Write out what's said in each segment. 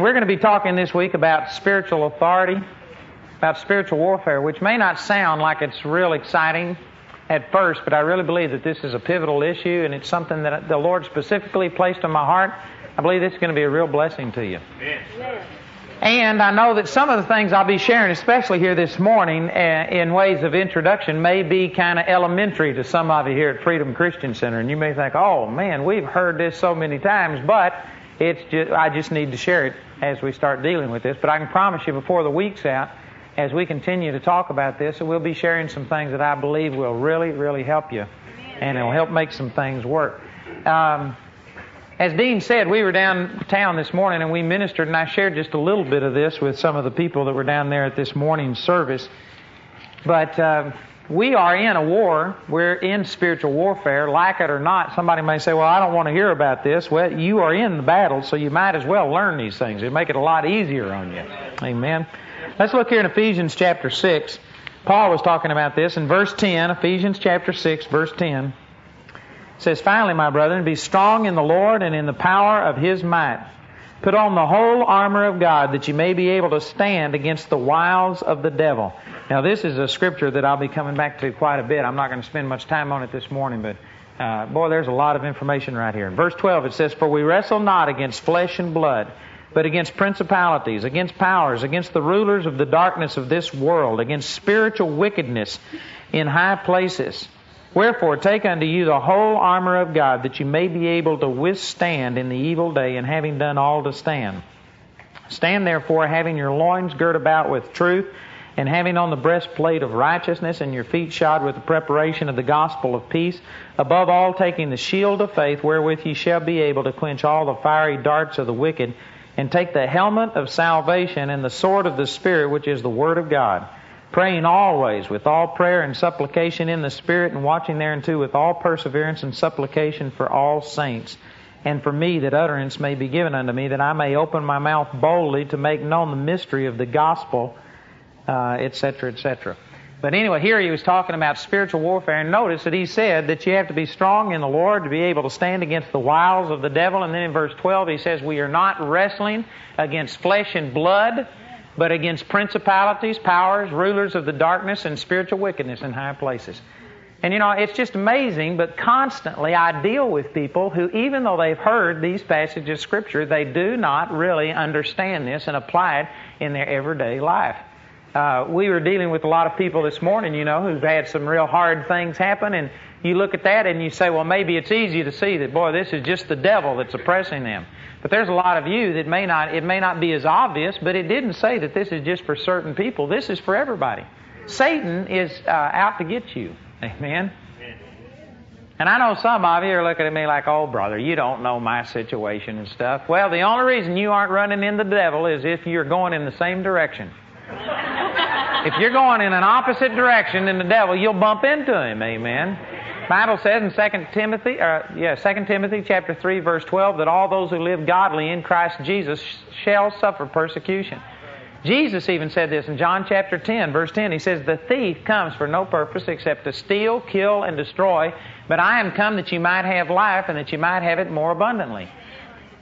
We're going to be talking this week about spiritual authority, about spiritual warfare, which may not sound like it's real exciting at first, but I really believe that this is a pivotal issue and it's something that the Lord specifically placed on my heart. I believe this is going to be a real blessing to you. And I know that some of the things I'll be sharing, especially here this morning, uh, in ways of introduction, may be kind of elementary to some of you here at Freedom Christian Center. And you may think, oh man, we've heard this so many times, but it's just, I just need to share it as we start dealing with this. But I can promise you before the week's out, as we continue to talk about this, we'll be sharing some things that I believe will really, really help you. And it'll help make some things work. Um, as Dean said, we were downtown this morning and we ministered, and I shared just a little bit of this with some of the people that were down there at this morning's service. But uh, we are in a war. We're in spiritual warfare, like it or not. Somebody may say, Well, I don't want to hear about this. Well, you are in the battle, so you might as well learn these things. It'll make it a lot easier on you. Amen. Let's look here in Ephesians chapter 6. Paul was talking about this in verse 10, Ephesians chapter 6, verse 10 says, Finally, my brethren, be strong in the Lord and in the power of his might. Put on the whole armor of God that you may be able to stand against the wiles of the devil. Now, this is a scripture that I'll be coming back to quite a bit. I'm not going to spend much time on it this morning, but uh, boy, there's a lot of information right here. In verse 12, it says, For we wrestle not against flesh and blood, but against principalities, against powers, against the rulers of the darkness of this world, against spiritual wickedness in high places. Wherefore, take unto you the whole armor of God, that you may be able to withstand in the evil day, and having done all to stand. Stand therefore, having your loins girt about with truth, and having on the breastplate of righteousness, and your feet shod with the preparation of the gospel of peace. Above all, taking the shield of faith, wherewith ye shall be able to quench all the fiery darts of the wicked, and take the helmet of salvation and the sword of the Spirit, which is the Word of God praying always with all prayer and supplication in the Spirit, and watching thereunto with all perseverance and supplication for all saints, and for me that utterance may be given unto me, that I may open my mouth boldly to make known the mystery of the gospel, etc., uh, etc. Et but anyway, here he was talking about spiritual warfare, and notice that he said that you have to be strong in the Lord to be able to stand against the wiles of the devil. And then in verse 12, he says, We are not wrestling against flesh and blood, but against principalities, powers, rulers of the darkness, and spiritual wickedness in high places. And you know, it's just amazing, but constantly I deal with people who, even though they've heard these passages of Scripture, they do not really understand this and apply it in their everyday life. Uh, we were dealing with a lot of people this morning, you know, who've had some real hard things happen, and you look at that and you say, well, maybe it's easy to see that, boy, this is just the devil that's oppressing them. But there's a lot of you that may not, it may not be as obvious, but it didn't say that this is just for certain people. This is for everybody. Satan is uh, out to get you. Amen. And I know some of you are looking at me like, oh, brother, you don't know my situation and stuff. Well, the only reason you aren't running in the devil is if you're going in the same direction. If you're going in an opposite direction than the devil, you'll bump into him. Amen. Bible says in 2 Timothy, uh, yeah, 2 Timothy chapter 3 verse 12 that all those who live godly in Christ Jesus shall suffer persecution. Jesus even said this in John chapter 10 verse 10. He says, "The thief comes for no purpose except to steal, kill and destroy, but I am come that you might have life and that you might have it more abundantly."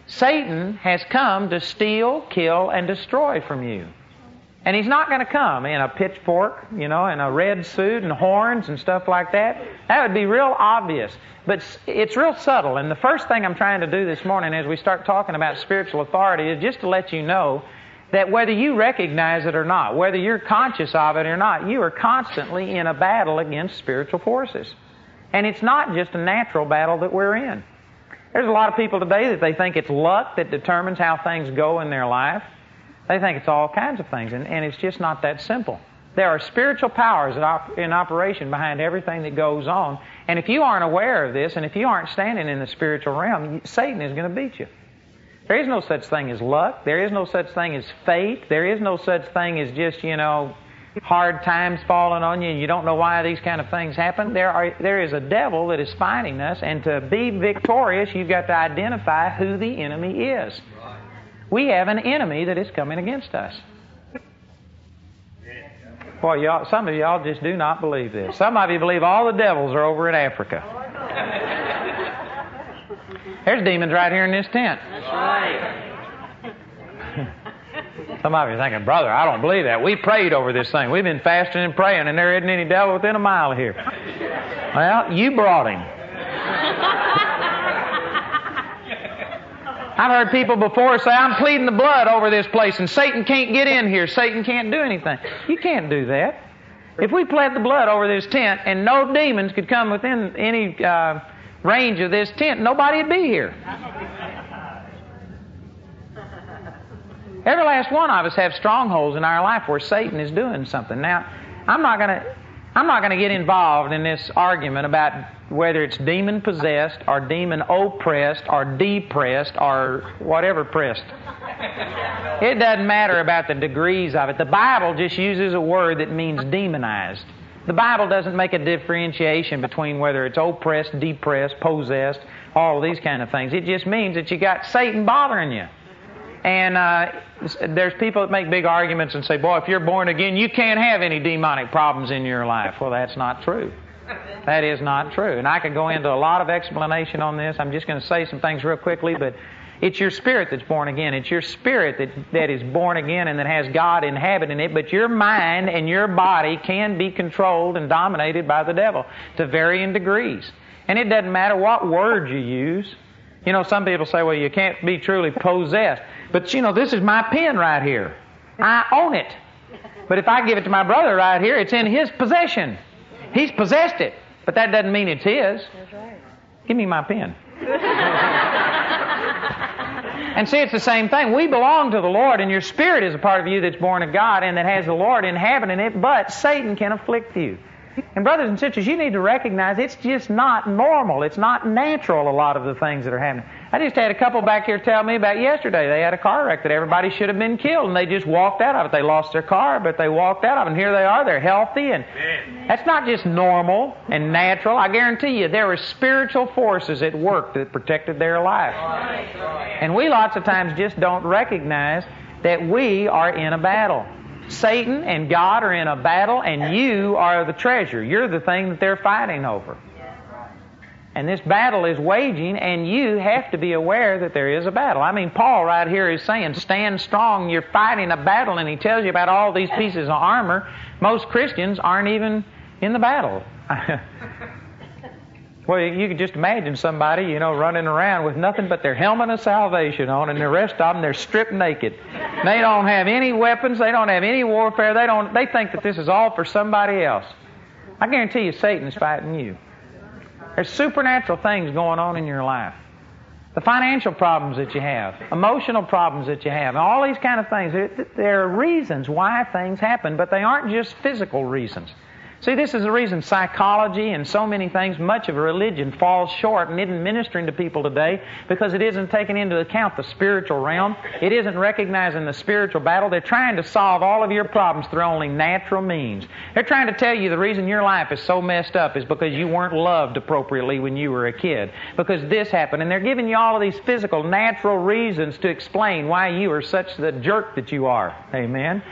Satan has come to steal, kill and destroy from you. And he's not going to come in a pitchfork, you know, in a red suit and horns and stuff like that. That would be real obvious. But it's real subtle. And the first thing I'm trying to do this morning as we start talking about spiritual authority is just to let you know that whether you recognize it or not, whether you're conscious of it or not, you are constantly in a battle against spiritual forces. And it's not just a natural battle that we're in. There's a lot of people today that they think it's luck that determines how things go in their life. They think it's all kinds of things, and, and it's just not that simple. There are spiritual powers in, op- in operation behind everything that goes on. And if you aren't aware of this, and if you aren't standing in the spiritual realm, Satan is going to beat you. There is no such thing as luck. There is no such thing as fate. There is no such thing as just, you know, hard times falling on you and you don't know why these kind of things happen. There, are, there is a devil that is fighting us, and to be victorious, you've got to identify who the enemy is. We have an enemy that is coming against us. Boy, y'all, some of y'all just do not believe this. Some of you believe all the devils are over in Africa. There's demons right here in this tent. Some of you thinking, brother, I don't believe that. We prayed over this thing. We've been fasting and praying, and there isn't any devil within a mile of here. Well, you brought him. I've heard people before say, I'm pleading the blood over this place, and Satan can't get in here. Satan can't do anything. You can't do that. If we pled the blood over this tent and no demons could come within any uh, range of this tent, nobody would be here. Every last one of us have strongholds in our life where Satan is doing something. Now, I'm not going to I'm not going to get involved in this argument about whether it's demon possessed or demon oppressed or depressed or whatever pressed. It doesn't matter about the degrees of it. The Bible just uses a word that means demonized. The Bible doesn't make a differentiation between whether it's oppressed, depressed, possessed, all these kind of things. It just means that you got Satan bothering you. And uh, there's people that make big arguments and say, boy, if you're born again, you can't have any demonic problems in your life. Well, that's not true. That is not true. And I could go into a lot of explanation on this. I'm just going to say some things real quickly, but it's your spirit that's born again. It's your spirit that, that is born again and that has God inhabiting it, but your mind and your body can be controlled and dominated by the devil to varying degrees. And it doesn't matter what word you use. You know, some people say, well, you can't be truly possessed. But you know, this is my pen right here. I own it. But if I give it to my brother right here, it's in his possession. He's possessed it. But that doesn't mean it's his. Give me my pen. and see, it's the same thing. We belong to the Lord, and your spirit is a part of you that's born of God and that has the Lord inhabiting it, but Satan can afflict you. And brothers and sisters, you need to recognize it's just not normal. It's not natural, a lot of the things that are happening. I just had a couple back here tell me about yesterday. They had a car wreck that everybody should have been killed, and they just walked out of it. They lost their car, but they walked out of it, and here they are. They're healthy, and that's not just normal and natural. I guarantee you, there were spiritual forces at work that protected their life. And we lots of times just don't recognize that we are in a battle. Satan and God are in a battle, and you are the treasure. You're the thing that they're fighting over. And this battle is waging, and you have to be aware that there is a battle. I mean, Paul right here is saying, stand strong, you're fighting a battle, and he tells you about all these pieces of armor. Most Christians aren't even in the battle. Well, you can just imagine somebody, you know, running around with nothing but their helmet of salvation on, and the rest of them they're stripped naked. They don't have any weapons. They don't have any warfare. They don't. They think that this is all for somebody else. I guarantee you, Satan is fighting you. There's supernatural things going on in your life. The financial problems that you have, emotional problems that you have, all these kind of things. There are reasons why things happen, but they aren't just physical reasons. See, this is the reason psychology and so many things, much of religion falls short and isn't ministering to people today because it isn't taking into account the spiritual realm. It isn't recognizing the spiritual battle. They're trying to solve all of your problems through only natural means. They're trying to tell you the reason your life is so messed up is because you weren't loved appropriately when you were a kid. Because this happened. And they're giving you all of these physical, natural reasons to explain why you are such the jerk that you are. Amen.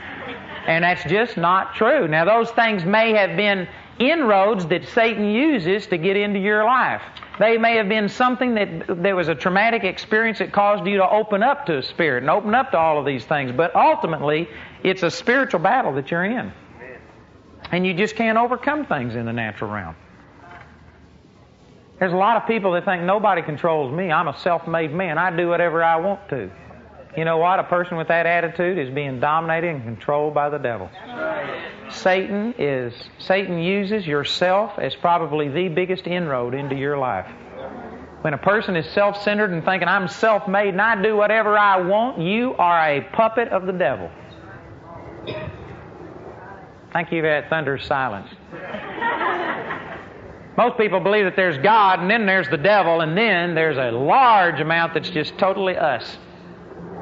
And that's just not true. Now, those things may have been inroads that Satan uses to get into your life. They may have been something that there was a traumatic experience that caused you to open up to a spirit and open up to all of these things. But ultimately, it's a spiritual battle that you're in. And you just can't overcome things in the natural realm. There's a lot of people that think nobody controls me. I'm a self made man. I do whatever I want to. You know what? A person with that attitude is being dominated and controlled by the devil. Satan is Satan uses yourself as probably the biggest inroad into your life. When a person is self-centered and thinking I'm self-made and I do whatever I want, you are a puppet of the devil. Thank you for that thunderous silence. Most people believe that there's God and then there's the devil and then there's a large amount that's just totally us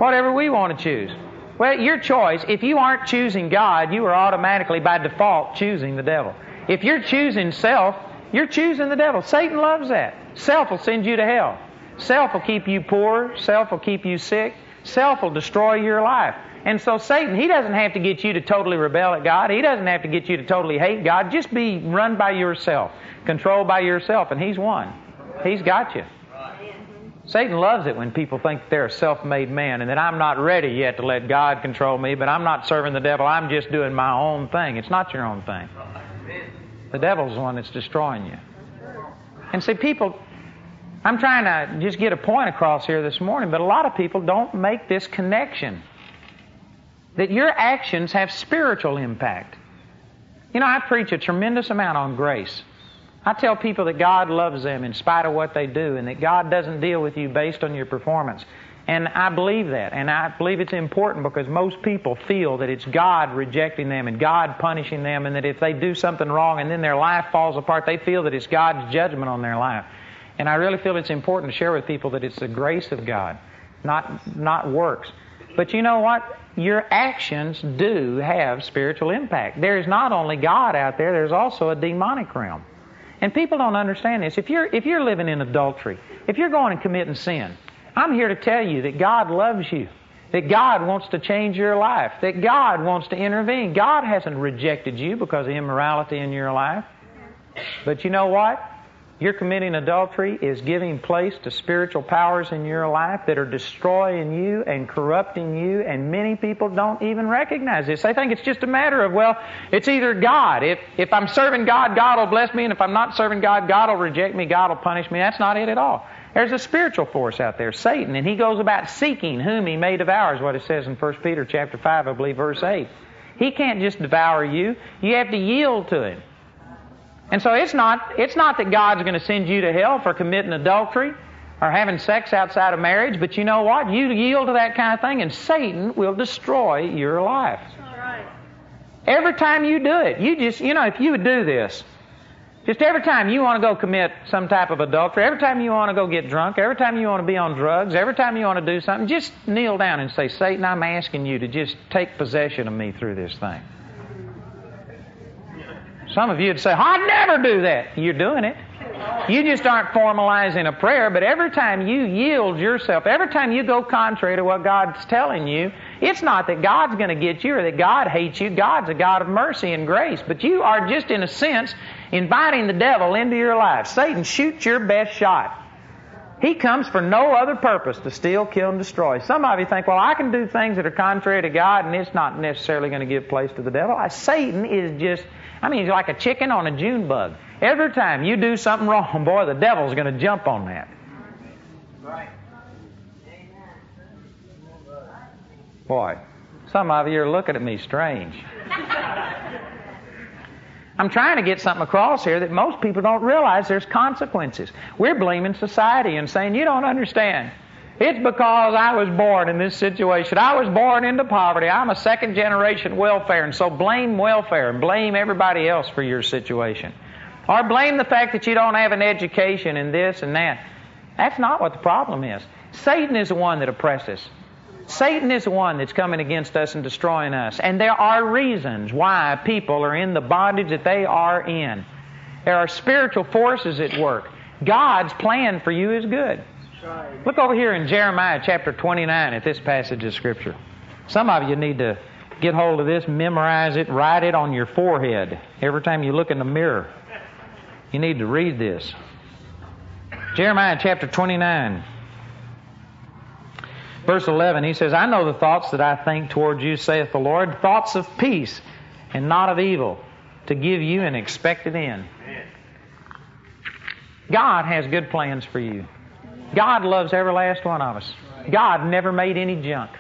whatever we want to choose. Well, your choice. If you aren't choosing God, you are automatically by default choosing the devil. If you're choosing self, you're choosing the devil. Satan loves that. Self will send you to hell. Self will keep you poor. Self will keep you sick. Self will destroy your life. And so Satan, he doesn't have to get you to totally rebel at God. He doesn't have to get you to totally hate God. Just be run by yourself, controlled by yourself, and he's won. He's got you. Satan loves it when people think they're a self made man and that I'm not ready yet to let God control me, but I'm not serving the devil. I'm just doing my own thing. It's not your own thing. The devil's the one that's destroying you. And see, people, I'm trying to just get a point across here this morning, but a lot of people don't make this connection that your actions have spiritual impact. You know, I preach a tremendous amount on grace. I tell people that God loves them in spite of what they do and that God doesn't deal with you based on your performance. And I believe that. And I believe it's important because most people feel that it's God rejecting them and God punishing them and that if they do something wrong and then their life falls apart, they feel that it's God's judgment on their life. And I really feel it's important to share with people that it's the grace of God, not, not works. But you know what? Your actions do have spiritual impact. There is not only God out there, there's also a demonic realm. And people don't understand this. If you're, if you're living in adultery, if you're going and committing sin, I'm here to tell you that God loves you, that God wants to change your life, that God wants to intervene. God hasn't rejected you because of immorality in your life. But you know what? You're committing adultery is giving place to spiritual powers in your life that are destroying you and corrupting you, and many people don't even recognize this. They think it's just a matter of, well, it's either God. If, if I'm serving God, God will bless me, and if I'm not serving God, God will reject me, God will punish me. That's not it at all. There's a spiritual force out there, Satan, and he goes about seeking whom he may devour, is what it says in 1 Peter chapter 5, I believe, verse 8. He can't just devour you. You have to yield to him. And so it's not, it's not that God's going to send you to hell for committing adultery or having sex outside of marriage, but you know what? You yield to that kind of thing, and Satan will destroy your life. Every time you do it, you just, you know, if you would do this, just every time you want to go commit some type of adultery, every time you want to go get drunk, every time you want to be on drugs, every time you want to do something, just kneel down and say, Satan, I'm asking you to just take possession of me through this thing. Some of you would say, I'd never do that. You're doing it. You just aren't formalizing a prayer, but every time you yield yourself, every time you go contrary to what God's telling you, it's not that God's going to get you or that God hates you. God's a God of mercy and grace. But you are just, in a sense, inviting the devil into your life. Satan shoots your best shot. He comes for no other purpose to steal, kill, and destroy. Some of you think, well, I can do things that are contrary to God, and it's not necessarily going to give place to the devil. I, Satan is just I mean, he's like a chicken on a June bug. Every time you do something wrong, boy, the devil's going to jump on that. Boy, some of you are looking at me strange. I'm trying to get something across here that most people don't realize there's consequences. We're blaming society and saying, you don't understand. It's because I was born in this situation. I was born into poverty. I'm a second generation welfare, and so blame welfare and blame everybody else for your situation. Or blame the fact that you don't have an education and this and that. That's not what the problem is. Satan is the one that oppresses. Satan is the one that's coming against us and destroying us. And there are reasons why people are in the bondage that they are in. There are spiritual forces at work. God's plan for you is good. Look over here in Jeremiah chapter 29 at this passage of Scripture. Some of you need to get hold of this, memorize it, write it on your forehead every time you look in the mirror. You need to read this. Jeremiah chapter 29, verse 11, he says, I know the thoughts that I think toward you, saith the Lord, thoughts of peace and not of evil, to give you an expected end. God has good plans for you. God loves every last one of us. God never made any junk.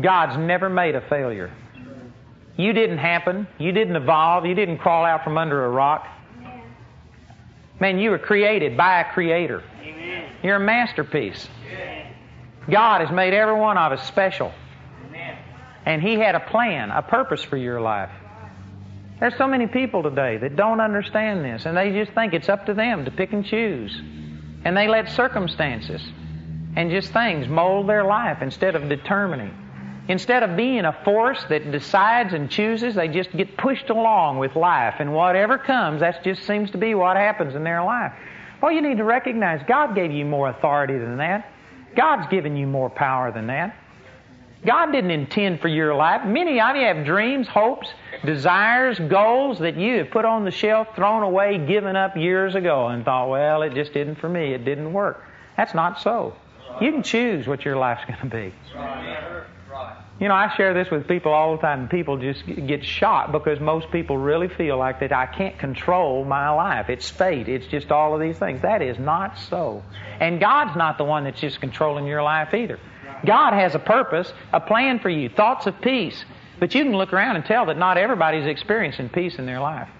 God's never made a failure. You didn't happen. You didn't evolve. You didn't crawl out from under a rock. Man, you were created by a creator. You're a masterpiece. God has made every one of us special. And He had a plan, a purpose for your life. There's so many people today that don't understand this, and they just think it's up to them to pick and choose. And they let circumstances and just things mold their life instead of determining. Instead of being a force that decides and chooses, they just get pushed along with life. And whatever comes, that just seems to be what happens in their life. Well, you need to recognize God gave you more authority than that. God's given you more power than that. God didn't intend for your life. Many of you have dreams, hopes, desires, goals that you have put on the shelf, thrown away, given up years ago, and thought, well, it just didn't for me. It didn't work. That's not so. You can choose what your life's going to be. You know, I share this with people all the time, and people just get shocked because most people really feel like that I can't control my life. It's fate. It's just all of these things. That is not so. And God's not the one that's just controlling your life either. God has a purpose, a plan for you, thoughts of peace. But you can look around and tell that not everybody's experiencing peace in their life.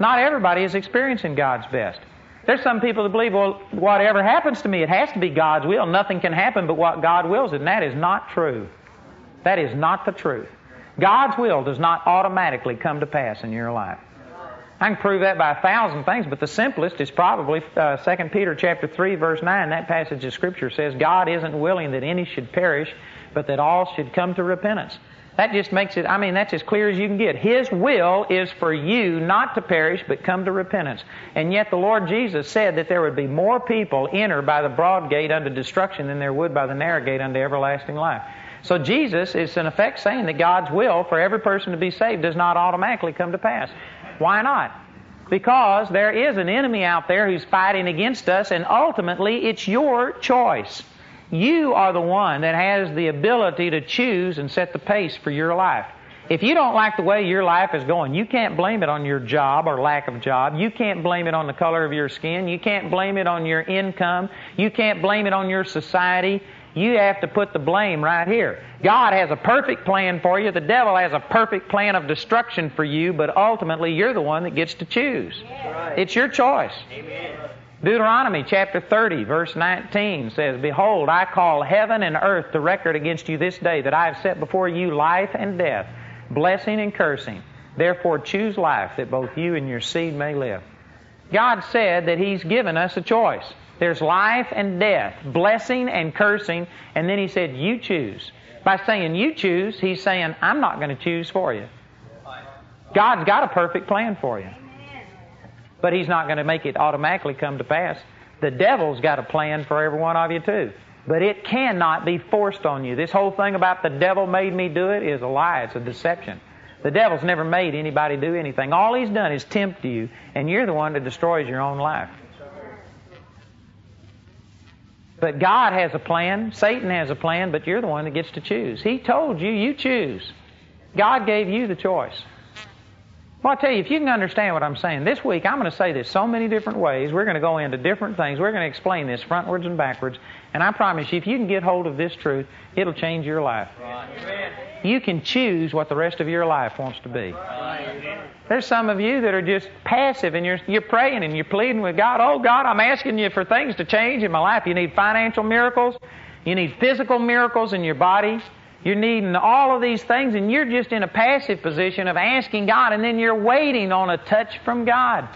Not everybody is experiencing God's best. There's some people that believe, well, whatever happens to me, it has to be God's will. Nothing can happen but what God wills, and that is not true. That is not the truth. God's will does not automatically come to pass in your life. I can prove that by a thousand things, but the simplest is probably uh, 2 Peter chapter 3 verse 9. That passage of scripture says God isn't willing that any should perish, but that all should come to repentance. That just makes it, I mean, that's as clear as you can get. His will is for you not to perish, but come to repentance. And yet the Lord Jesus said that there would be more people enter by the broad gate unto destruction than there would by the narrow gate unto everlasting life. So Jesus is in effect saying that God's will for every person to be saved does not automatically come to pass. Why not? Because there is an enemy out there who's fighting against us, and ultimately it's your choice. You are the one that has the ability to choose and set the pace for your life. If you don't like the way your life is going, you can't blame it on your job or lack of job. You can't blame it on the color of your skin. You can't blame it on your income. You can't blame it on your society. You have to put the blame right here. God has a perfect plan for you. The devil has a perfect plan of destruction for you, but ultimately you're the one that gets to choose. It's your choice. Amen. Deuteronomy chapter 30, verse 19 says, Behold, I call heaven and earth to record against you this day that I have set before you life and death, blessing and cursing. Therefore choose life that both you and your seed may live. God said that He's given us a choice. There's life and death, blessing and cursing, and then he said, You choose. By saying you choose, he's saying, I'm not going to choose for you. God's got a perfect plan for you. But he's not going to make it automatically come to pass. The devil's got a plan for every one of you, too. But it cannot be forced on you. This whole thing about the devil made me do it is a lie, it's a deception. The devil's never made anybody do anything. All he's done is tempt you, and you're the one that destroys your own life. But God has a plan, Satan has a plan, but you're the one that gets to choose. He told you, you choose. God gave you the choice. Well, I tell you, if you can understand what I'm saying, this week I'm going to say this so many different ways. We're going to go into different things. We're going to explain this frontwards and backwards. And I promise you, if you can get hold of this truth, it'll change your life. You can choose what the rest of your life wants to be. There's some of you that are just passive and you're, you're praying and you're pleading with God. Oh, God, I'm asking you for things to change in my life. You need financial miracles. You need physical miracles in your body. You're needing all of these things, and you're just in a passive position of asking God, and then you're waiting on a touch from God.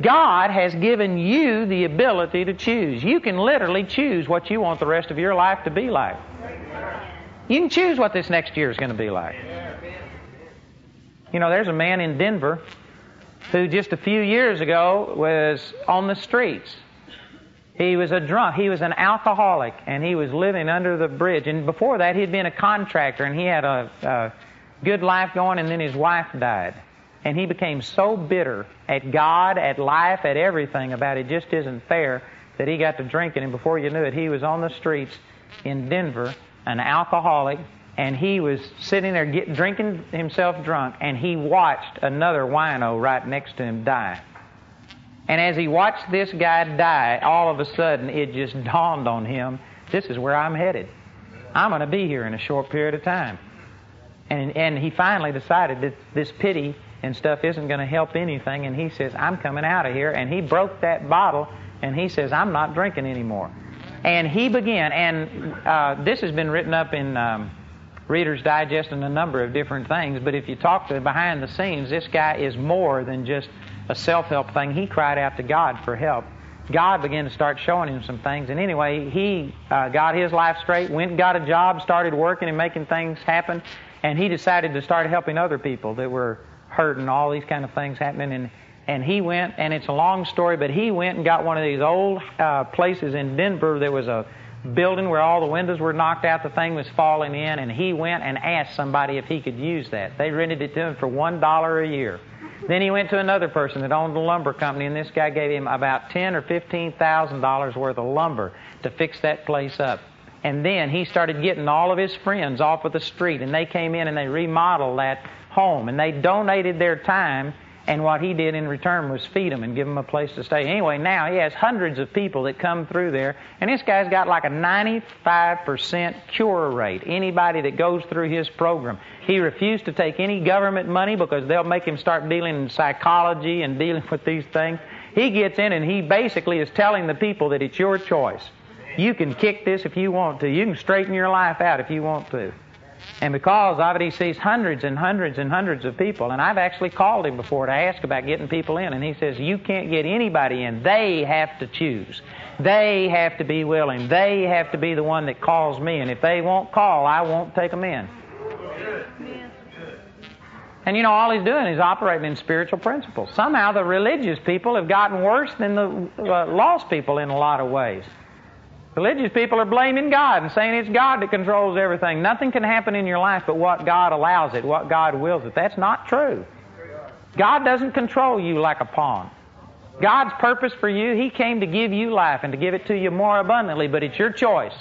God has given you the ability to choose. You can literally choose what you want the rest of your life to be like. You can choose what this next year is going to be like. You know, there's a man in Denver who just a few years ago was on the streets. He was a drunk. He was an alcoholic, and he was living under the bridge. And before that, he'd been a contractor, and he had a, a good life going, and then his wife died. And he became so bitter at God, at life, at everything about it just isn't fair that he got to drinking. And before you knew it, he was on the streets in Denver, an alcoholic, and he was sitting there get, drinking himself drunk, and he watched another wino right next to him die. And as he watched this guy die, all of a sudden it just dawned on him this is where I'm headed. I'm going to be here in a short period of time. And, and he finally decided that this pity and stuff isn't going to help anything. And he says, I'm coming out of here. And he broke that bottle and he says, I'm not drinking anymore. And he began, and uh, this has been written up in um, Reader's Digest and a number of different things. But if you talk to behind the scenes, this guy is more than just a self help thing. He cried out to God for help. God began to start showing him some things. And anyway, he uh, got his life straight, went and got a job, started working and making things happen. And he decided to start helping other people that were hurt and all these kind of things happening. And and he went, and it's a long story, but he went and got one of these old uh, places in Denver. There was a building where all the windows were knocked out, the thing was falling in, and he went and asked somebody if he could use that. They rented it to him for one dollar a year. Then he went to another person that owned a lumber company, and this guy gave him about ten or fifteen thousand dollars worth of lumber to fix that place up. And then he started getting all of his friends off of the street, and they came in and they remodeled that home, and they donated their time and what he did in return was feed them and give them a place to stay. Anyway, now he has hundreds of people that come through there, and this guy's got like a 95% cure rate. Anybody that goes through his program. He refused to take any government money because they'll make him start dealing in psychology and dealing with these things. He gets in and he basically is telling the people that it's your choice. You can kick this if you want to. You can straighten your life out if you want to. And because of it, he sees hundreds and hundreds and hundreds of people. And I've actually called him before to ask about getting people in. And he says, You can't get anybody in. They have to choose. They have to be willing. They have to be the one that calls me. And if they won't call, I won't take them in. And you know, all he's doing is operating in spiritual principles. Somehow the religious people have gotten worse than the uh, lost people in a lot of ways. Religious people are blaming God and saying it's God that controls everything. Nothing can happen in your life but what God allows it, what God wills it. That's not true. God doesn't control you like a pawn. God's purpose for you, He came to give you life and to give it to you more abundantly, but it's your choice.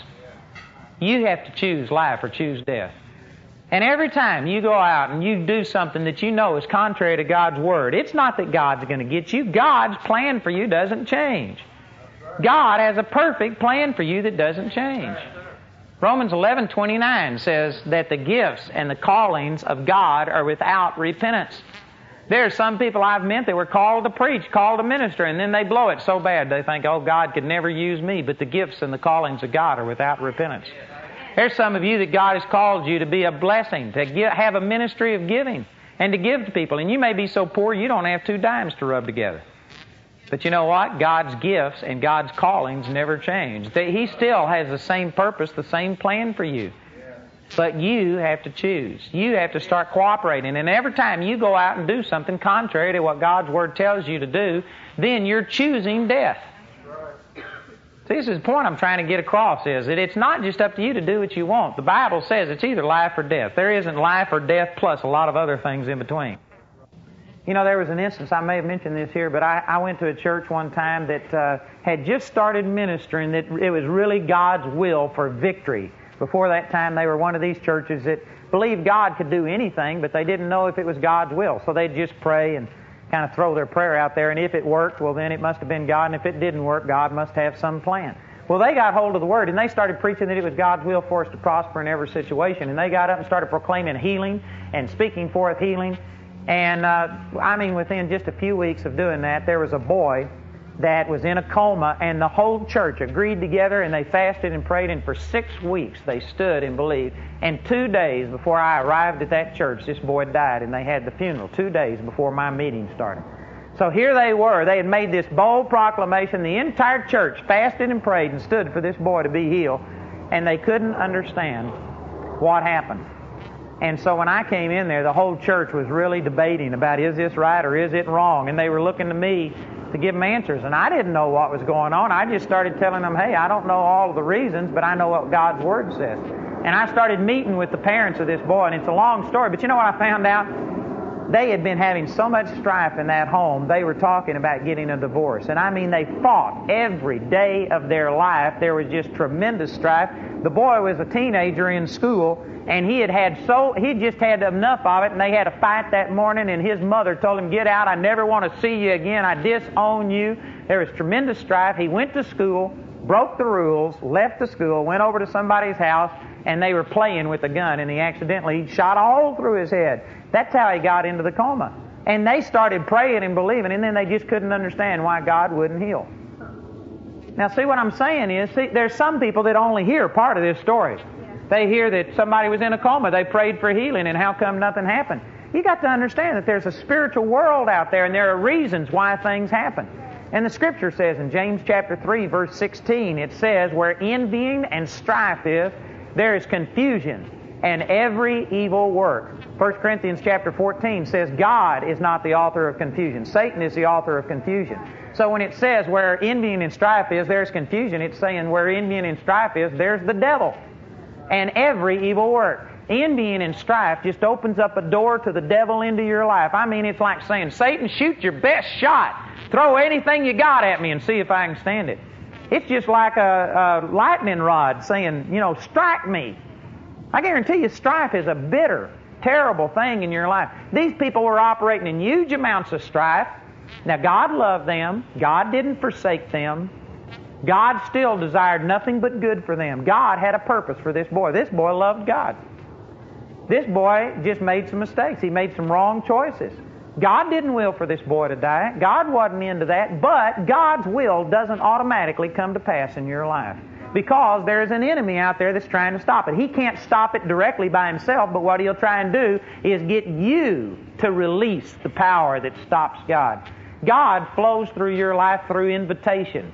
You have to choose life or choose death. And every time you go out and you do something that you know is contrary to God's Word, it's not that God's going to get you. God's plan for you doesn't change. God has a perfect plan for you that doesn't change. Romans 11:29 says that the gifts and the callings of God are without repentance. There are some people I've met that were called to preach, called to minister, and then they blow it so bad they think, oh, God could never use me, but the gifts and the callings of God are without repentance. There's some of you that God has called you to be a blessing, to give, have a ministry of giving, and to give to people. And you may be so poor you don't have two dimes to rub together. But you know what? God's gifts and God's callings never change. He still has the same purpose, the same plan for you. But you have to choose. You have to start cooperating. And every time you go out and do something contrary to what God's Word tells you to do, then you're choosing death. See, this is the point I'm trying to get across is that it's not just up to you to do what you want. The Bible says it's either life or death. There isn't life or death plus a lot of other things in between. You know, there was an instance, I may have mentioned this here, but I, I went to a church one time that uh, had just started ministering that it was really God's will for victory. Before that time, they were one of these churches that believed God could do anything, but they didn't know if it was God's will. So they'd just pray and kind of throw their prayer out there, and if it worked, well, then it must have been God, and if it didn't work, God must have some plan. Well, they got hold of the word and they started preaching that it was God's will for us to prosper in every situation. And they got up and started proclaiming healing and speaking forth healing. And uh, I mean, within just a few weeks of doing that, there was a boy that was in a coma, and the whole church agreed together and they fasted and prayed, and for six weeks they stood and believed. And two days before I arrived at that church, this boy died, and they had the funeral two days before my meeting started. So here they were. They had made this bold proclamation. The entire church fasted and prayed and stood for this boy to be healed, and they couldn't understand what happened. And so when I came in there, the whole church was really debating about is this right or is it wrong? And they were looking to me to give them answers. And I didn't know what was going on. I just started telling them, hey, I don't know all of the reasons, but I know what God's Word says. And I started meeting with the parents of this boy, and it's a long story. But you know what I found out? They had been having so much strife in that home, they were talking about getting a divorce. And I mean, they fought every day of their life. There was just tremendous strife. The boy was a teenager in school, and he had had so he just had enough of it and they had a fight that morning and his mother told him get out i never want to see you again i disown you there was tremendous strife he went to school broke the rules left the school went over to somebody's house and they were playing with a gun and he accidentally shot a hole through his head that's how he got into the coma and they started praying and believing and then they just couldn't understand why god wouldn't heal now see what i'm saying is see there's some people that only hear part of this story they hear that somebody was in a coma. They prayed for healing, and how come nothing happened? You got to understand that there's a spiritual world out there, and there are reasons why things happen. And the scripture says in James chapter 3, verse 16, it says, Where envying and strife is, there is confusion and every evil work. 1 Corinthians chapter 14 says, God is not the author of confusion. Satan is the author of confusion. So when it says where envy and strife is, there's confusion, it's saying where envy and strife is, there's the devil and every evil work. Envy and strife just opens up a door to the devil into your life. I mean, it's like saying, Satan, shoot your best shot. Throw anything you got at me and see if I can stand it. It's just like a, a lightning rod saying, you know, strike me. I guarantee you, strife is a bitter, terrible thing in your life. These people were operating in huge amounts of strife. Now, God loved them. God didn't forsake them. God still desired nothing but good for them. God had a purpose for this boy. This boy loved God. This boy just made some mistakes. He made some wrong choices. God didn't will for this boy to die. God wasn't into that, but God's will doesn't automatically come to pass in your life because there's an enemy out there that's trying to stop it. He can't stop it directly by himself, but what he'll try and do is get you to release the power that stops God. God flows through your life through invitation.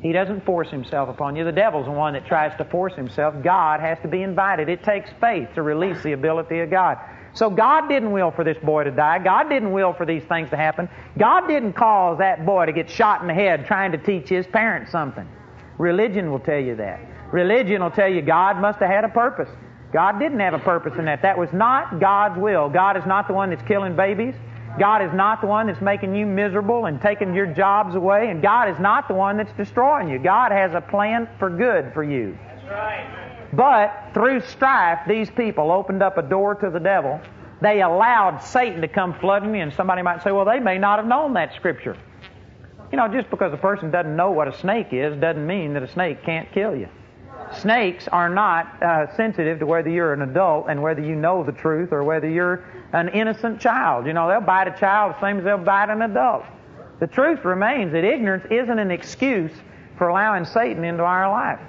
He doesn't force himself upon you. The devil's the one that tries to force himself. God has to be invited. It takes faith to release the ability of God. So God didn't will for this boy to die. God didn't will for these things to happen. God didn't cause that boy to get shot in the head trying to teach his parents something. Religion will tell you that. Religion will tell you God must have had a purpose. God didn't have a purpose in that. That was not God's will. God is not the one that's killing babies. God is not the one that's making you miserable and taking your jobs away, and God is not the one that's destroying you. God has a plan for good for you. That's right. But through strife, these people opened up a door to the devil. They allowed Satan to come flooding in. Somebody might say, well, they may not have known that scripture. You know, just because a person doesn't know what a snake is doesn't mean that a snake can't kill you. Snakes are not uh, sensitive to whether you're an adult and whether you know the truth or whether you're an innocent child. You know, they'll bite a child the same as they'll bite an adult. The truth remains that ignorance isn't an excuse for allowing Satan into our life.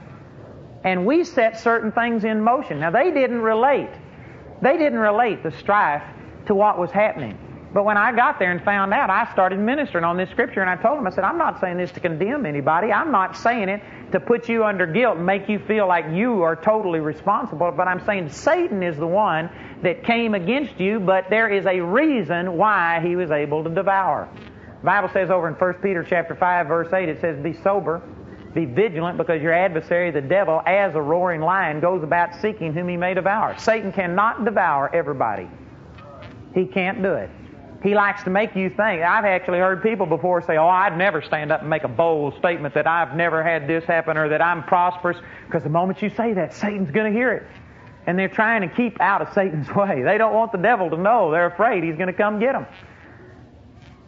And we set certain things in motion. Now, they didn't relate. They didn't relate the strife to what was happening. But when I got there and found out, I started ministering on this scripture, and I told them, I said, I'm not saying this to condemn anybody. I'm not saying it to put you under guilt and make you feel like you are totally responsible, but I'm saying Satan is the one that came against you, but there is a reason why he was able to devour. The Bible says over in 1 Peter chapter 5, verse 8, it says, Be sober, be vigilant, because your adversary, the devil, as a roaring lion, goes about seeking whom he may devour. Satan cannot devour everybody. He can't do it. He likes to make you think. I've actually heard people before say, Oh, I'd never stand up and make a bold statement that I've never had this happen or that I'm prosperous, because the moment you say that, Satan's going to hear it. And they're trying to keep out of Satan's way. They don't want the devil to know. They're afraid he's going to come get them.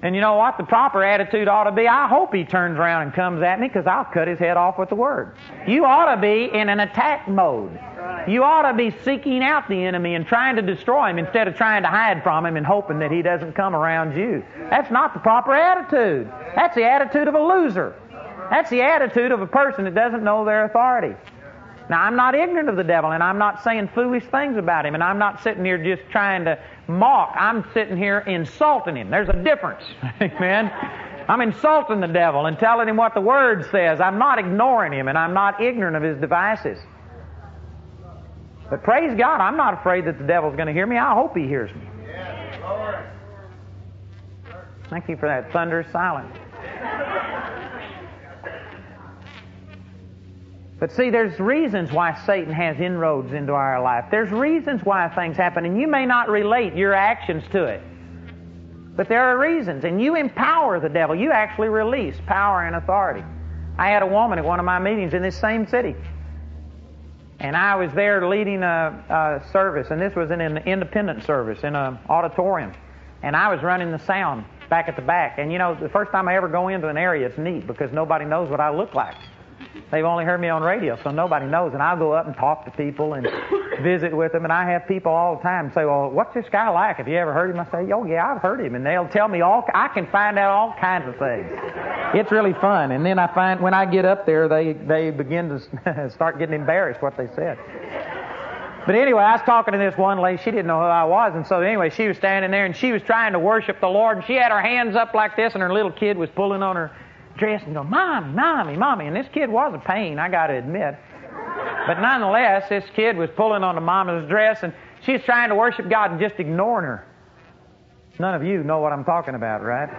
And you know what? The proper attitude ought to be I hope he turns around and comes at me because I'll cut his head off with the word. You ought to be in an attack mode. You ought to be seeking out the enemy and trying to destroy him instead of trying to hide from him and hoping that he doesn't come around you. That's not the proper attitude. That's the attitude of a loser. That's the attitude of a person that doesn't know their authority. Now, I'm not ignorant of the devil, and I'm not saying foolish things about him, and I'm not sitting here just trying to mock. I'm sitting here insulting him. There's a difference. Amen. I'm insulting the devil and telling him what the Word says. I'm not ignoring him, and I'm not ignorant of his devices. But praise God, I'm not afraid that the devil's going to hear me. I hope he hears me. Thank you for that thunderous silence. But see, there's reasons why Satan has inroads into our life. There's reasons why things happen, and you may not relate your actions to it. But there are reasons, and you empower the devil. You actually release power and authority. I had a woman at one of my meetings in this same city. And I was there leading a, a service, and this was in an independent service in an auditorium. And I was running the sound back at the back. And you know, the first time I ever go into an area, it's neat because nobody knows what I look like. They've only heard me on radio, so nobody knows. And I'll go up and talk to people and visit with them. And I have people all the time say, "Well, what's this guy like? Have you ever heard him?" I say, "Oh yeah, I've heard him." And they'll tell me all. I can find out all kinds of things. It's really fun. And then I find when I get up there, they they begin to start getting embarrassed what they said. But anyway, I was talking to this one lady. She didn't know who I was. And so anyway, she was standing there and she was trying to worship the Lord. And she had her hands up like this, and her little kid was pulling on her dress and go, Mommy, Mommy, Mommy. And this kid was a pain, I got to admit. But nonetheless, this kid was pulling on the mama's dress and she's trying to worship God and just ignoring her. None of you know what I'm talking about, right?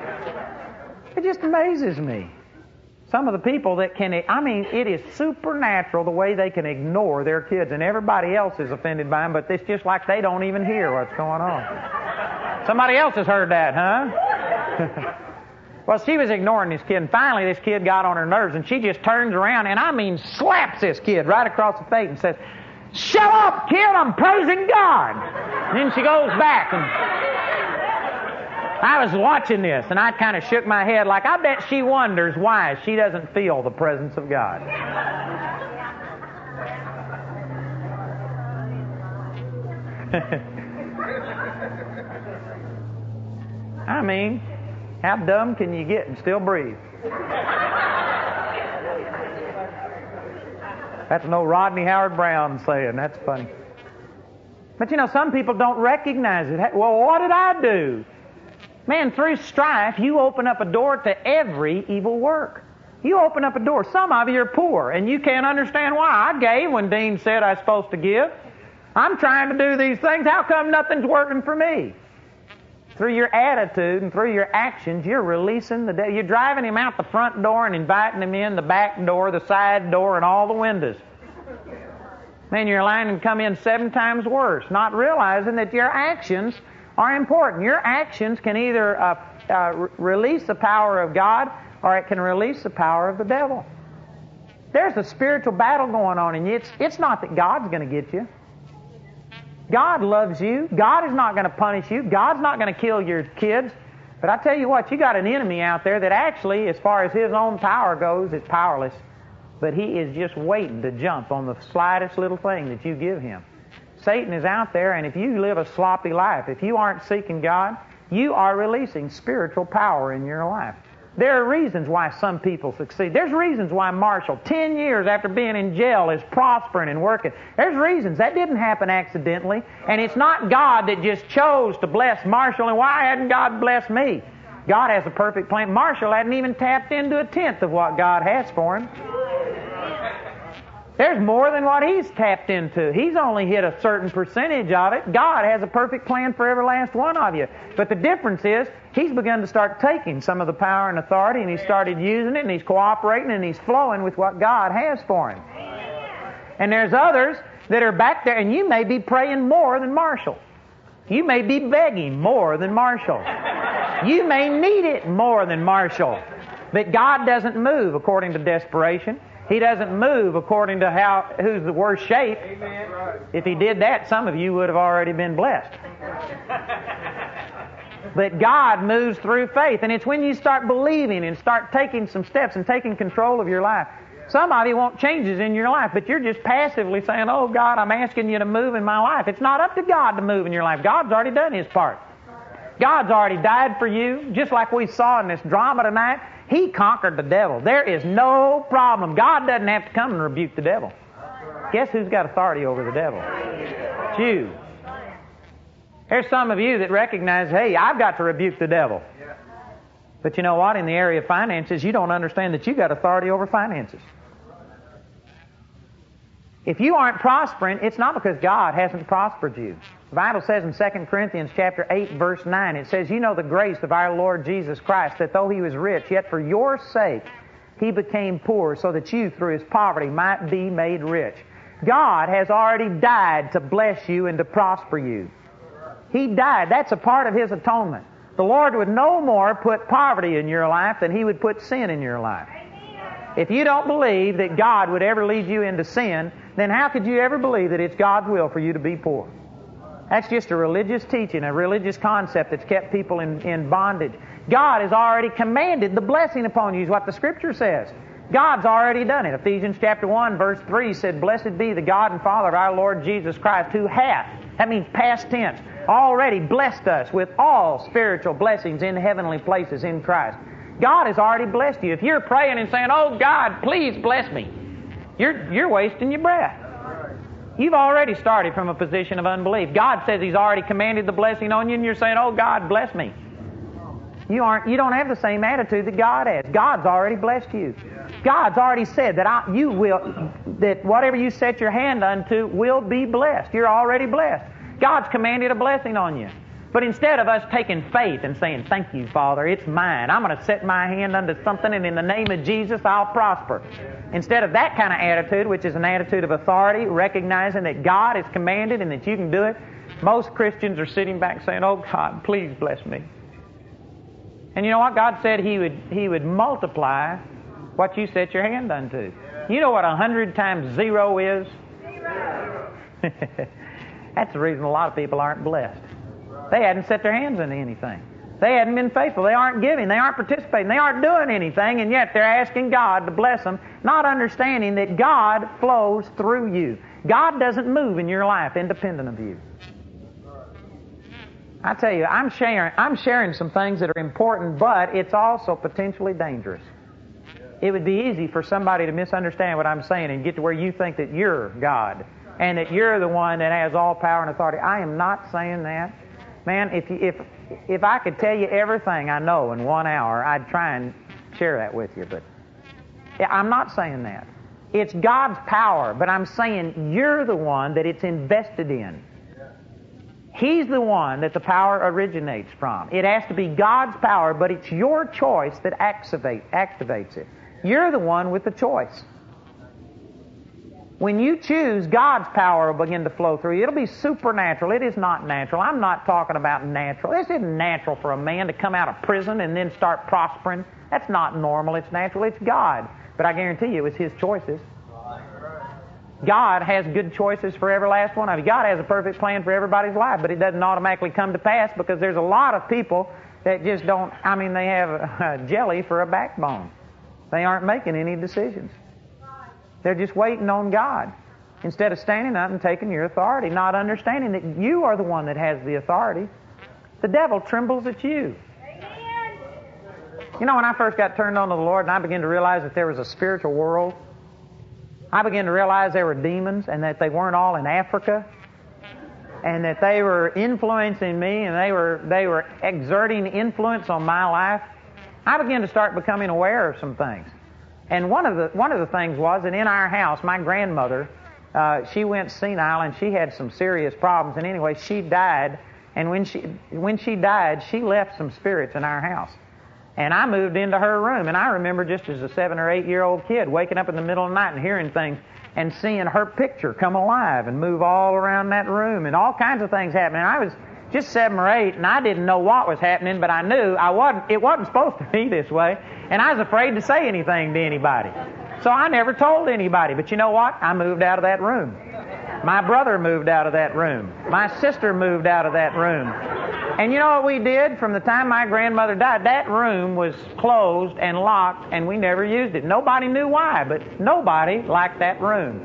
It just amazes me. Some of the people that can, I mean, it is supernatural the way they can ignore their kids, and everybody else is offended by them, but it's just like they don't even hear what's going on. Somebody else has heard that, huh? Well, she was ignoring this kid, and finally this kid got on her nerves, and she just turns around and I mean slaps this kid right across the face and says, Shut up, kid, I'm praising God. And then she goes back and I was watching this and I kind of shook my head like I bet she wonders why she doesn't feel the presence of God. I mean, how dumb can you get and still breathe? That's no Rodney Howard Browne saying. That's funny. But you know, some people don't recognize it. Well, what did I do? Man, through strife, you open up a door to every evil work. You open up a door. Some of you are poor, and you can't understand why. I gave when Dean said I was supposed to give. I'm trying to do these things. How come nothing's working for me? Through your attitude and through your actions, you're releasing the devil. You're driving him out the front door and inviting him in the back door, the side door, and all the windows. Man, you're allowing him to come in seven times worse, not realizing that your actions are important. Your actions can either uh, uh, release the power of God or it can release the power of the devil. There's a spiritual battle going on, and it's, it's not that God's going to get you. God loves you. God is not going to punish you. God's not going to kill your kids. But I tell you what, you got an enemy out there that actually, as far as his own power goes, is powerless. But he is just waiting to jump on the slightest little thing that you give him. Satan is out there, and if you live a sloppy life, if you aren't seeking God, you are releasing spiritual power in your life. There are reasons why some people succeed. There's reasons why Marshall, 10 years after being in jail, is prospering and working. There's reasons. That didn't happen accidentally. And it's not God that just chose to bless Marshall, and why hadn't God blessed me? God has a perfect plan. Marshall hadn't even tapped into a tenth of what God has for him. There's more than what he's tapped into. He's only hit a certain percentage of it. God has a perfect plan for every last one of you. But the difference is, he's begun to start taking some of the power and authority, and he started using it, and he's cooperating, and he's flowing with what God has for him. And there's others that are back there, and you may be praying more than Marshall. You may be begging more than Marshall. You may need it more than Marshall. But God doesn't move according to desperation. He doesn't move according to how who's the worst shape. If he did that, some of you would have already been blessed. but God moves through faith, and it's when you start believing and start taking some steps and taking control of your life. Somebody of you want changes in your life, but you're just passively saying, "Oh God, I'm asking you to move in my life." It's not up to God to move in your life. God's already done His part. God's already died for you, just like we saw in this drama tonight. He conquered the devil. There is no problem. God doesn't have to come and rebuke the devil. Guess who's got authority over the devil? It's you. There's some of you that recognize, hey, I've got to rebuke the devil. But you know what? In the area of finances, you don't understand that you've got authority over finances. If you aren't prospering, it's not because God hasn't prospered you. The Bible says in 2 Corinthians chapter 8 verse 9, it says, You know the grace of our Lord Jesus Christ, that though he was rich, yet for your sake he became poor, so that you through his poverty might be made rich. God has already died to bless you and to prosper you. He died. That's a part of his atonement. The Lord would no more put poverty in your life than he would put sin in your life. If you don't believe that God would ever lead you into sin, then how could you ever believe that it's God's will for you to be poor? That's just a religious teaching, a religious concept that's kept people in, in bondage. God has already commanded the blessing upon you, is what the Scripture says. God's already done it. Ephesians chapter 1, verse 3 said, Blessed be the God and Father of our Lord Jesus Christ, who hath, that means past tense, already blessed us with all spiritual blessings in heavenly places in Christ. God has already blessed you. If you're praying and saying, Oh God, please bless me, you're, you're wasting your breath. You've already started from a position of unbelief. God says He's already commanded the blessing on you, and you're saying, "Oh God, bless me." You aren't. You don't have the same attitude that God has. God's already blessed you. God's already said that I, you will, that whatever you set your hand unto will be blessed. You're already blessed. God's commanded a blessing on you. But instead of us taking faith and saying, Thank you, Father, it's mine. I'm going to set my hand unto something, and in the name of Jesus, I'll prosper. Instead of that kind of attitude, which is an attitude of authority, recognizing that God has commanded and that you can do it, most Christians are sitting back saying, Oh, God, please bless me. And you know what? God said He would He would multiply what you set your hand unto. You know what a hundred times zero is? Zero. That's the reason a lot of people aren't blessed. They hadn't set their hands into anything. They hadn't been faithful. They aren't giving. They aren't participating. They aren't doing anything, and yet they're asking God to bless them, not understanding that God flows through you. God doesn't move in your life independent of you. I tell you, I'm sharing, I'm sharing some things that are important, but it's also potentially dangerous. It would be easy for somebody to misunderstand what I'm saying and get to where you think that you're God and that you're the one that has all power and authority. I am not saying that. Man, if, you, if, if I could tell you everything I know in one hour, I'd try and share that with you, but I'm not saying that. It's God's power, but I'm saying you're the one that it's invested in. He's the one that the power originates from. It has to be God's power, but it's your choice that activate, activates it. You're the one with the choice. When you choose, God's power will begin to flow through you. It'll be supernatural. It is not natural. I'm not talking about natural. This isn't natural for a man to come out of prison and then start prospering. That's not normal. It's natural. It's God. But I guarantee you, it's His choices. God has good choices for every last one of you. God has a perfect plan for everybody's life, but it doesn't automatically come to pass because there's a lot of people that just don't, I mean, they have a jelly for a backbone. They aren't making any decisions. They're just waiting on God instead of standing up and taking your authority, not understanding that you are the one that has the authority. The devil trembles at you. You know, when I first got turned on to the Lord and I began to realize that there was a spiritual world, I began to realize there were demons and that they weren't all in Africa and that they were influencing me and they were, they were exerting influence on my life. I began to start becoming aware of some things. And one of the, one of the things was that in our house, my grandmother, uh, she went senile and she had some serious problems. And anyway, she died. And when she, when she died, she left some spirits in our house. And I moved into her room, and I remember just as a seven or eight year old kid waking up in the middle of the night and hearing things and seeing her picture come alive and move all around that room and all kinds of things happening. I was just seven or eight, and I didn't know what was happening, but I knew I wasn't. It wasn't supposed to be this way, and I was afraid to say anything to anybody. So I never told anybody. But you know what? I moved out of that room. My brother moved out of that room. My sister moved out of that room. And you know what we did from the time my grandmother died? That room was closed and locked, and we never used it. Nobody knew why, but nobody liked that room.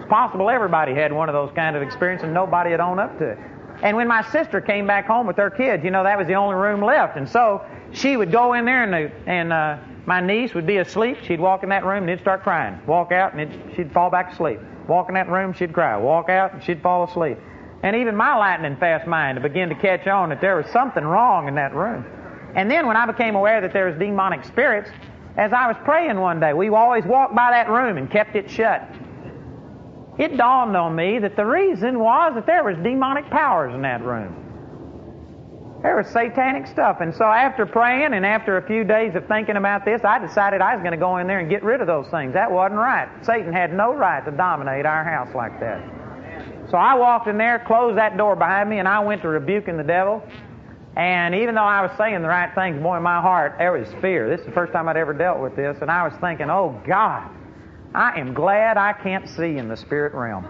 It's possible everybody had one of those kind of experiences, and nobody had owned up to it. And when my sister came back home with her kids, you know, that was the only room left. And so she would go in there, and, and uh, my niece would be asleep. She'd walk in that room, and it'd start crying. Walk out, and she'd fall back asleep. Walk in that room, she'd cry. Walk out, and she'd fall asleep. And even my lightning fast mind began to catch on that there was something wrong in that room. And then when I became aware that there was demonic spirits, as I was praying one day, we always walked by that room and kept it shut. It dawned on me that the reason was that there was demonic powers in that room. There was satanic stuff. And so after praying and after a few days of thinking about this, I decided I was going to go in there and get rid of those things. That wasn't right. Satan had no right to dominate our house like that. So I walked in there, closed that door behind me, and I went to rebuking the devil. And even though I was saying the right things, boy, in my heart, there was fear. This is the first time I'd ever dealt with this. And I was thinking, oh, God, I am glad I can't see in the spirit realm.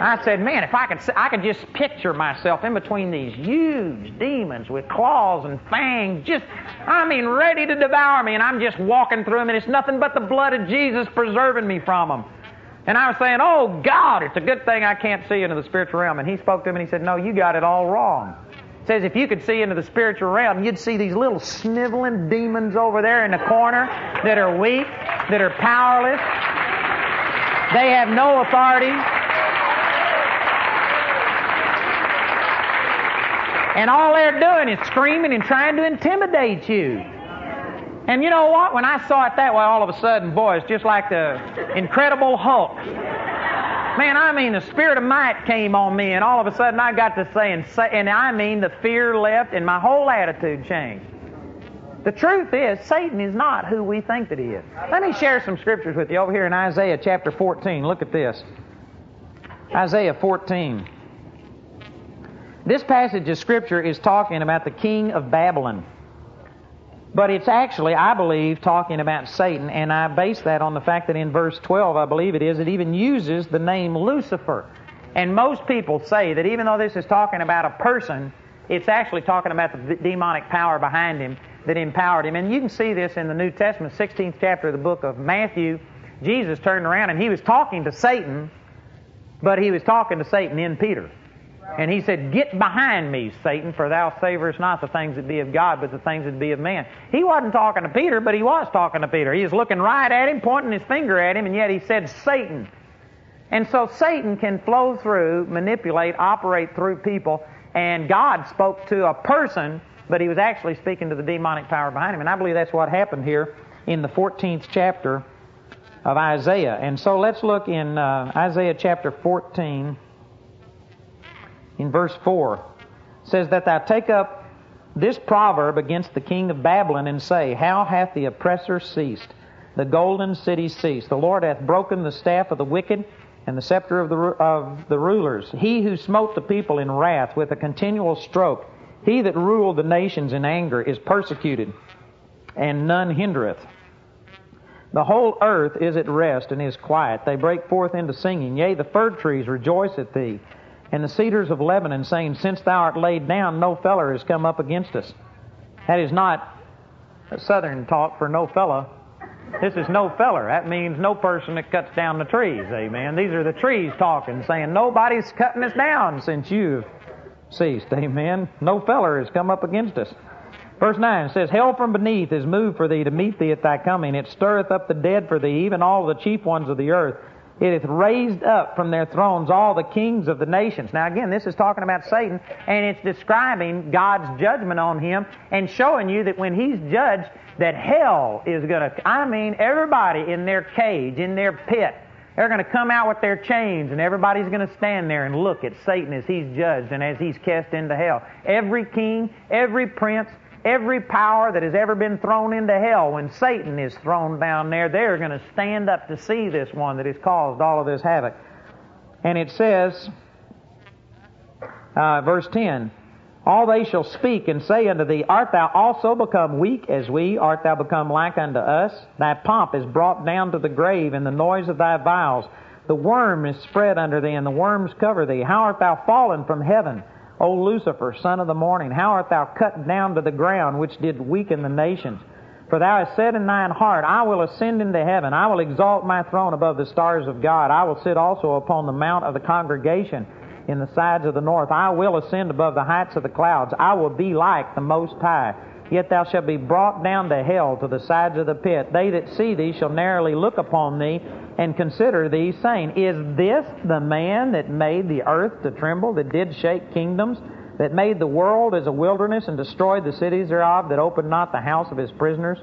I said, man, if I could, I could just picture myself in between these huge demons with claws and fangs, just, I mean, ready to devour me, and I'm just walking through them, and it's nothing but the blood of Jesus preserving me from them. And I was saying, oh, God, it's a good thing I can't see into the spiritual realm. And he spoke to him and he said, no, you got it all wrong. He says, if you could see into the spiritual realm, you'd see these little sniveling demons over there in the corner that are weak, that are powerless. They have no authority. And all they're doing is screaming and trying to intimidate you. And you know what? When I saw it that way, all of a sudden, boy, it's just like the Incredible Hulk. Man, I mean, the spirit of might came on me, and all of a sudden I got to say, and, say, and I mean, the fear left, and my whole attitude changed. The truth is, Satan is not who we think that he is. Let me share some scriptures with you over here in Isaiah chapter 14. Look at this. Isaiah 14. This passage of scripture is talking about the king of Babylon. But it's actually, I believe, talking about Satan, and I base that on the fact that in verse 12, I believe it is, it even uses the name Lucifer. And most people say that even though this is talking about a person, it's actually talking about the demonic power behind him that empowered him. And you can see this in the New Testament, 16th chapter of the book of Matthew. Jesus turned around and he was talking to Satan, but he was talking to Satan in Peter. And he said, Get behind me, Satan, for thou savorest not the things that be of God, but the things that be of man. He wasn't talking to Peter, but he was talking to Peter. He was looking right at him, pointing his finger at him, and yet he said, Satan. And so Satan can flow through, manipulate, operate through people, and God spoke to a person, but he was actually speaking to the demonic power behind him. And I believe that's what happened here in the 14th chapter of Isaiah. And so let's look in uh, Isaiah chapter 14 in verse 4 says that thou take up this proverb against the king of Babylon and say, How hath the oppressor ceased? The golden city ceased. The Lord hath broken the staff of the wicked and the scepter of the, of the rulers. He who smote the people in wrath with a continual stroke, he that ruled the nations in anger is persecuted, and none hindereth. The whole earth is at rest and is quiet. They break forth into singing. Yea, the fir trees rejoice at thee and the cedars of Lebanon, saying, Since thou art laid down, no feller has come up against us. That is not southern talk for no fella. This is no feller. That means no person that cuts down the trees. Amen. These are the trees talking, saying, Nobody's cutting us down since you've ceased. Amen. No feller has come up against us. Verse 9 says, Hell from beneath is moved for thee to meet thee at thy coming. It stirreth up the dead for thee, even all the chief ones of the earth. It hath raised up from their thrones all the kings of the nations. Now, again, this is talking about Satan, and it's describing God's judgment on him and showing you that when he's judged, that hell is going to, I mean, everybody in their cage, in their pit, they're going to come out with their chains, and everybody's going to stand there and look at Satan as he's judged and as he's cast into hell. Every king, every prince, Every power that has ever been thrown into hell, when Satan is thrown down there, they're going to stand up to see this one that has caused all of this havoc. And it says, uh, verse 10, All they shall speak and say unto thee, Art thou also become weak as we? Art thou become like unto us? Thy pomp is brought down to the grave, and the noise of thy viols. The worm is spread under thee, and the worms cover thee. How art thou fallen from heaven? O Lucifer, son of the morning, how art thou cut down to the ground, which did weaken the nations? For thou hast said in thine heart, I will ascend into heaven. I will exalt my throne above the stars of God. I will sit also upon the mount of the congregation in the sides of the north. I will ascend above the heights of the clouds. I will be like the Most High. Yet thou shalt be brought down to hell, to the sides of the pit. They that see thee shall narrowly look upon thee and consider thee, saying, Is this the man that made the earth to tremble, that did shake kingdoms, that made the world as a wilderness and destroyed the cities thereof, that opened not the house of his prisoners?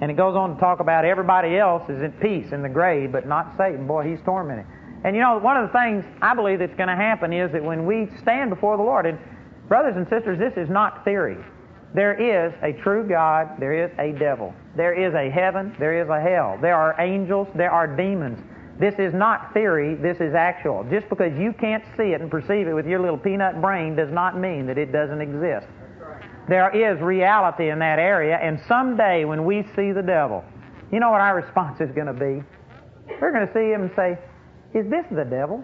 And it goes on to talk about everybody else is at peace in the grave, but not Satan. Boy, he's tormented. And you know, one of the things I believe that's going to happen is that when we stand before the Lord, and brothers and sisters, this is not theory. There is a true God, there is a devil. There is a heaven, there is a hell. There are angels, there are demons. This is not theory, this is actual. Just because you can't see it and perceive it with your little peanut brain does not mean that it doesn't exist. There is reality in that area, and someday when we see the devil, you know what our response is going to be? We're going to see him and say, Is this the devil?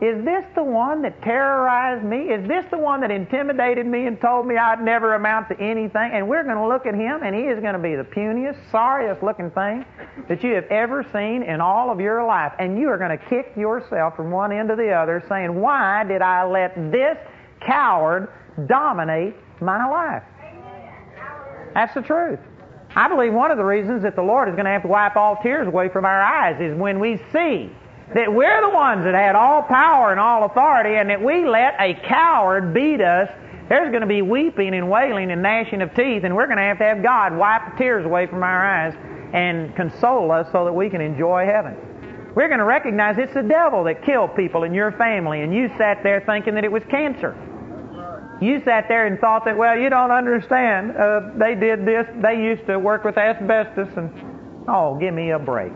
Is this the one that terrorized me? Is this the one that intimidated me and told me I'd never amount to anything? And we're going to look at him, and he is going to be the puniest, sorriest looking thing that you have ever seen in all of your life. And you are going to kick yourself from one end to the other, saying, Why did I let this coward dominate my life? That's the truth. I believe one of the reasons that the Lord is going to have to wipe all tears away from our eyes is when we see that we're the ones that had all power and all authority, and that we let a coward beat us, there's going to be weeping and wailing and gnashing of teeth, and we're going to have to have God wipe the tears away from our eyes and console us so that we can enjoy heaven. We're going to recognize it's the devil that killed people in your family, and you sat there thinking that it was cancer. You sat there and thought that, well, you don't understand. Uh, they did this. They used to work with asbestos, and oh, give me a break.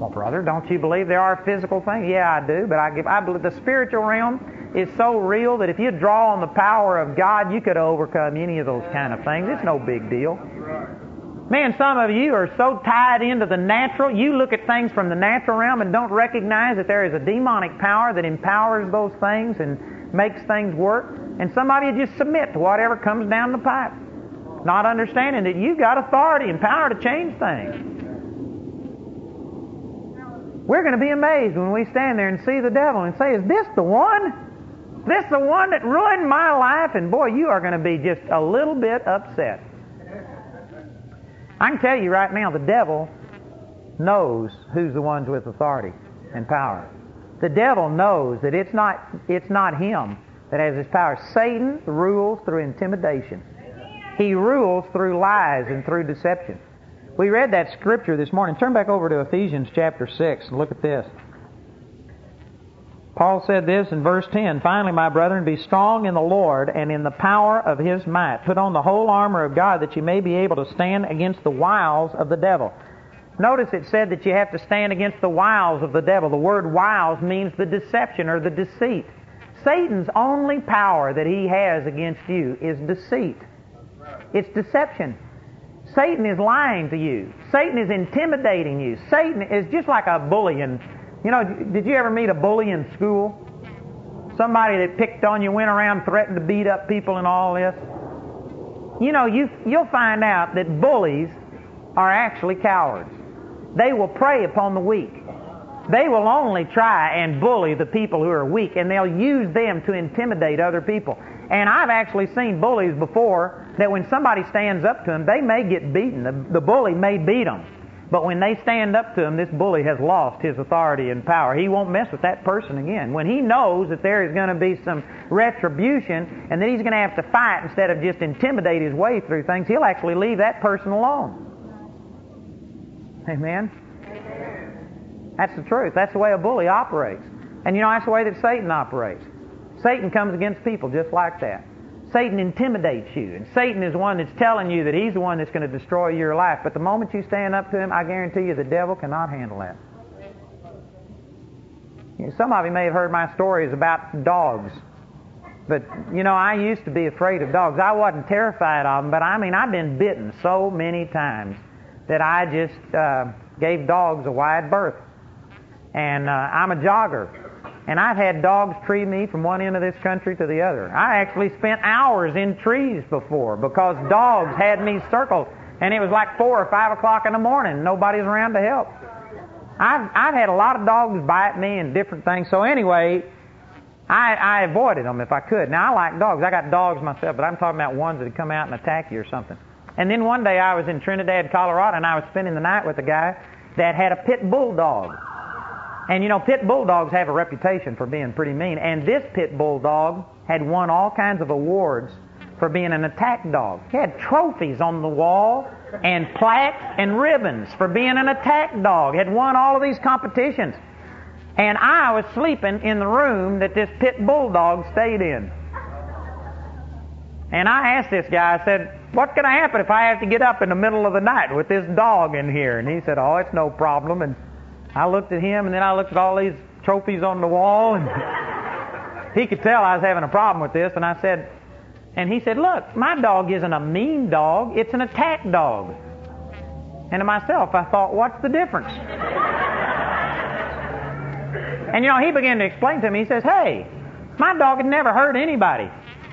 Well, brother, don't you believe there are physical things? Yeah, I do, but I give. I believe the spiritual realm. is so real that if you draw on the power of God, you could overcome any of those kind of things. It's no big deal. Man, some of you are so tied into the natural, you look at things from the natural realm and don't recognize that there is a demonic power that empowers those things and makes things work. And some of you just submit to whatever comes down the pipe, not understanding that you've got authority and power to change things. We're going to be amazed when we stand there and see the devil and say, Is this the one? This the one that ruined my life? And boy, you are going to be just a little bit upset. I can tell you right now, the devil knows who's the ones with authority and power. The devil knows that it's not, it's not him that has his power. Satan rules through intimidation. He rules through lies and through deception. We read that scripture this morning. Turn back over to Ephesians chapter 6 and look at this. Paul said this in verse 10 Finally, my brethren, be strong in the Lord and in the power of his might. Put on the whole armor of God that you may be able to stand against the wiles of the devil. Notice it said that you have to stand against the wiles of the devil. The word wiles means the deception or the deceit. Satan's only power that he has against you is deceit. It's deception. Satan is lying to you. Satan is intimidating you. Satan is just like a bully. And you know, did you ever meet a bully in school? Somebody that picked on you, went around, threatened to beat up people, and all this. You know, you you'll find out that bullies are actually cowards. They will prey upon the weak. They will only try and bully the people who are weak, and they'll use them to intimidate other people. And I've actually seen bullies before that when somebody stands up to them, they may get beaten. The, the bully may beat them. But when they stand up to him, this bully has lost his authority and power. He won't mess with that person again. When he knows that there is going to be some retribution and that he's going to have to fight instead of just intimidate his way through things, he'll actually leave that person alone. Amen? That's the truth. That's the way a bully operates. And you know, that's the way that Satan operates. Satan comes against people just like that. Satan intimidates you, and Satan is one that's telling you that he's the one that's going to destroy your life. But the moment you stand up to him, I guarantee you the devil cannot handle that. Some of you may have heard my stories about dogs. But, you know, I used to be afraid of dogs. I wasn't terrified of them, but I mean, I've been bitten so many times that I just uh, gave dogs a wide berth. And uh, I'm a jogger. And I've had dogs tree me from one end of this country to the other. I actually spent hours in trees before because dogs had me circled. And it was like 4 or 5 o'clock in the morning. Nobody's around to help. I've, I've had a lot of dogs bite me and different things. So anyway, I, I avoided them if I could. Now, I like dogs. I got dogs myself, but I'm talking about ones that come out and attack you or something. And then one day I was in Trinidad, Colorado, and I was spending the night with a guy that had a pit bull dog. And you know, pit bulldogs have a reputation for being pretty mean. And this pit bulldog had won all kinds of awards for being an attack dog. He had trophies on the wall and plaques and ribbons for being an attack dog. Had won all of these competitions. And I was sleeping in the room that this pit bulldog stayed in. And I asked this guy, I said, What's going to happen if I have to get up in the middle of the night with this dog in here? And he said, Oh, it's no problem. And I looked at him, and then I looked at all these trophies on the wall, and he could tell I was having a problem with this. And I said, and he said, Look, my dog isn't a mean dog, it's an attack dog. And to myself, I thought, What's the difference? and you know, he began to explain to me, he says, Hey, my dog had never hurt anybody.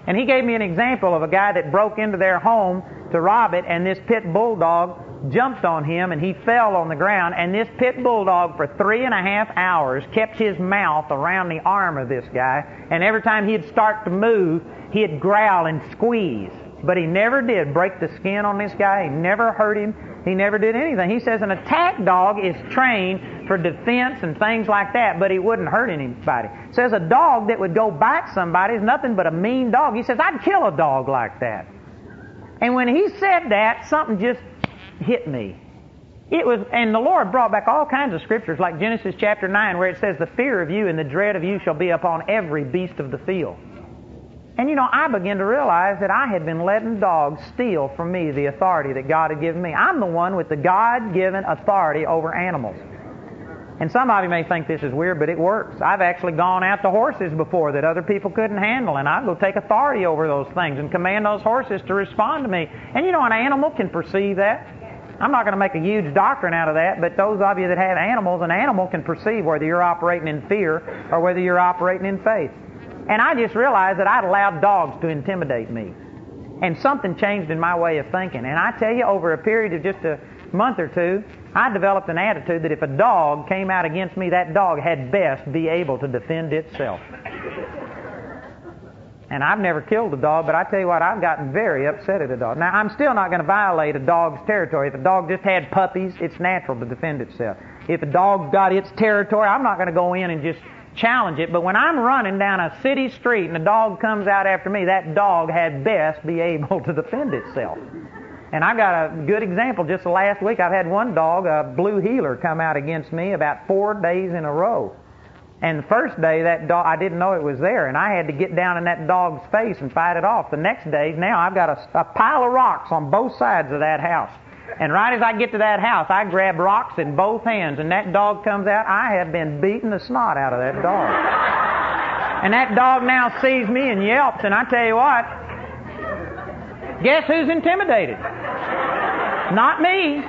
And he gave me an example of a guy that broke into their home to rob it, and this pit bulldog jumped on him and he fell on the ground. And this pit bulldog, for three and a half hours, kept his mouth around the arm of this guy. And every time he'd start to move, he'd growl and squeeze. But he never did break the skin on this guy. He never hurt him. He never did anything. He says an attack dog is trained for defense and things like that, but he wouldn't hurt anybody. Says a dog that would go bite somebody is nothing but a mean dog. He says, I'd kill a dog like that. And when he said that, something just hit me. It was, and the Lord brought back all kinds of scriptures, like Genesis chapter 9, where it says, The fear of you and the dread of you shall be upon every beast of the field. And you know, I began to realize that I had been letting dogs steal from me the authority that God had given me. I'm the one with the God given authority over animals. And some of you may think this is weird, but it works. I've actually gone out to horses before that other people couldn't handle, and I go take authority over those things and command those horses to respond to me. And you know, an animal can perceive that. I'm not going to make a huge doctrine out of that, but those of you that have animals, an animal can perceive whether you're operating in fear or whether you're operating in faith. And I just realized that I'd allowed dogs to intimidate me. And something changed in my way of thinking. And I tell you, over a period of just a month or two, I developed an attitude that if a dog came out against me, that dog had best be able to defend itself. And I've never killed a dog, but I tell you what, I've gotten very upset at a dog. Now, I'm still not going to violate a dog's territory. If a dog just had puppies, it's natural to defend itself. If a dog's got its territory, I'm not going to go in and just challenge it. But when I'm running down a city street and a dog comes out after me, that dog had best be able to defend itself. And I've got a good example. Just last week, I've had one dog, a blue heeler, come out against me about four days in a row. And the first day, that dog, I didn't know it was there, and I had to get down in that dog's face and fight it off. The next day, now I've got a, a pile of rocks on both sides of that house. And right as I get to that house, I grab rocks in both hands, and that dog comes out. I have been beating the snot out of that dog. and that dog now sees me and yelps, and I tell you what, guess who's intimidated? Not me.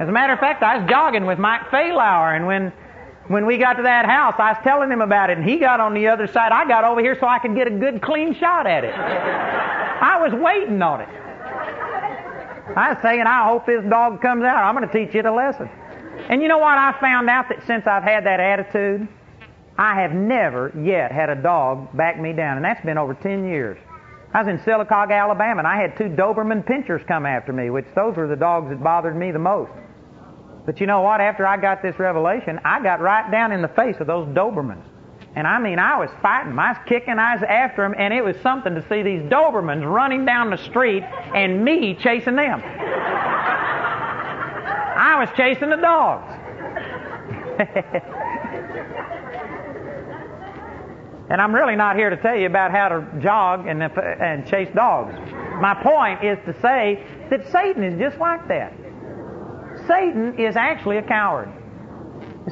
As a matter of fact, I was jogging with Mike Faylauer, and when when we got to that house, I was telling him about it, and he got on the other side. I got over here so I could get a good, clean shot at it. I was waiting on it. I was saying, I hope this dog comes out. I'm going to teach it a lesson. And you know what? I found out that since I've had that attitude, I have never yet had a dog back me down, and that's been over 10 years. I was in Sylacauga, Alabama, and I had two Doberman pinschers come after me, which those were the dogs that bothered me the most. But you know what? After I got this revelation, I got right down in the face of those Dobermans. And I mean, I was fighting. them. I was kicking. I was after them, and it was something to see these Dobermans running down the street and me chasing them. I was chasing the dogs. and I'm really not here to tell you about how to jog and, and chase dogs. My point is to say that Satan is just like that. Satan is actually a coward.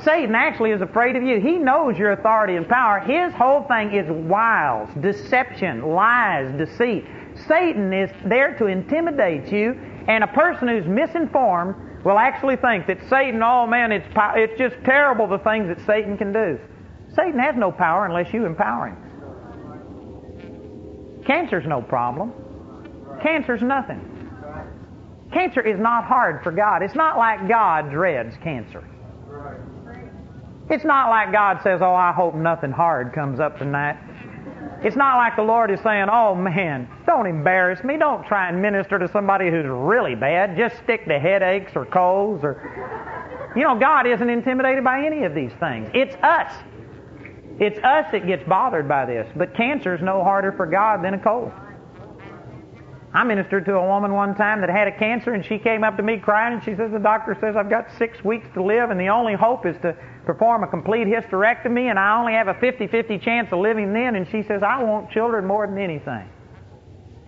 Satan actually is afraid of you. He knows your authority and power. His whole thing is wiles, deception, lies, deceit. Satan is there to intimidate you, and a person who's misinformed will actually think that Satan, oh man, it's, it's just terrible the things that Satan can do. Satan has no power unless you empower him. Cancer's no problem. Cancer's nothing. Cancer is not hard for God. It's not like God dreads cancer. It's not like God says, Oh, I hope nothing hard comes up tonight. It's not like the Lord is saying, Oh man, don't embarrass me. Don't try and minister to somebody who's really bad. Just stick to headaches or colds or. You know, God isn't intimidated by any of these things. It's us. It's us that gets bothered by this. But cancer's no harder for God than a cold. I ministered to a woman one time that had a cancer, and she came up to me crying, and she says, The doctor says I've got six weeks to live, and the only hope is to perform a complete hysterectomy, and I only have a 50 50 chance of living then. And she says, I want children more than anything.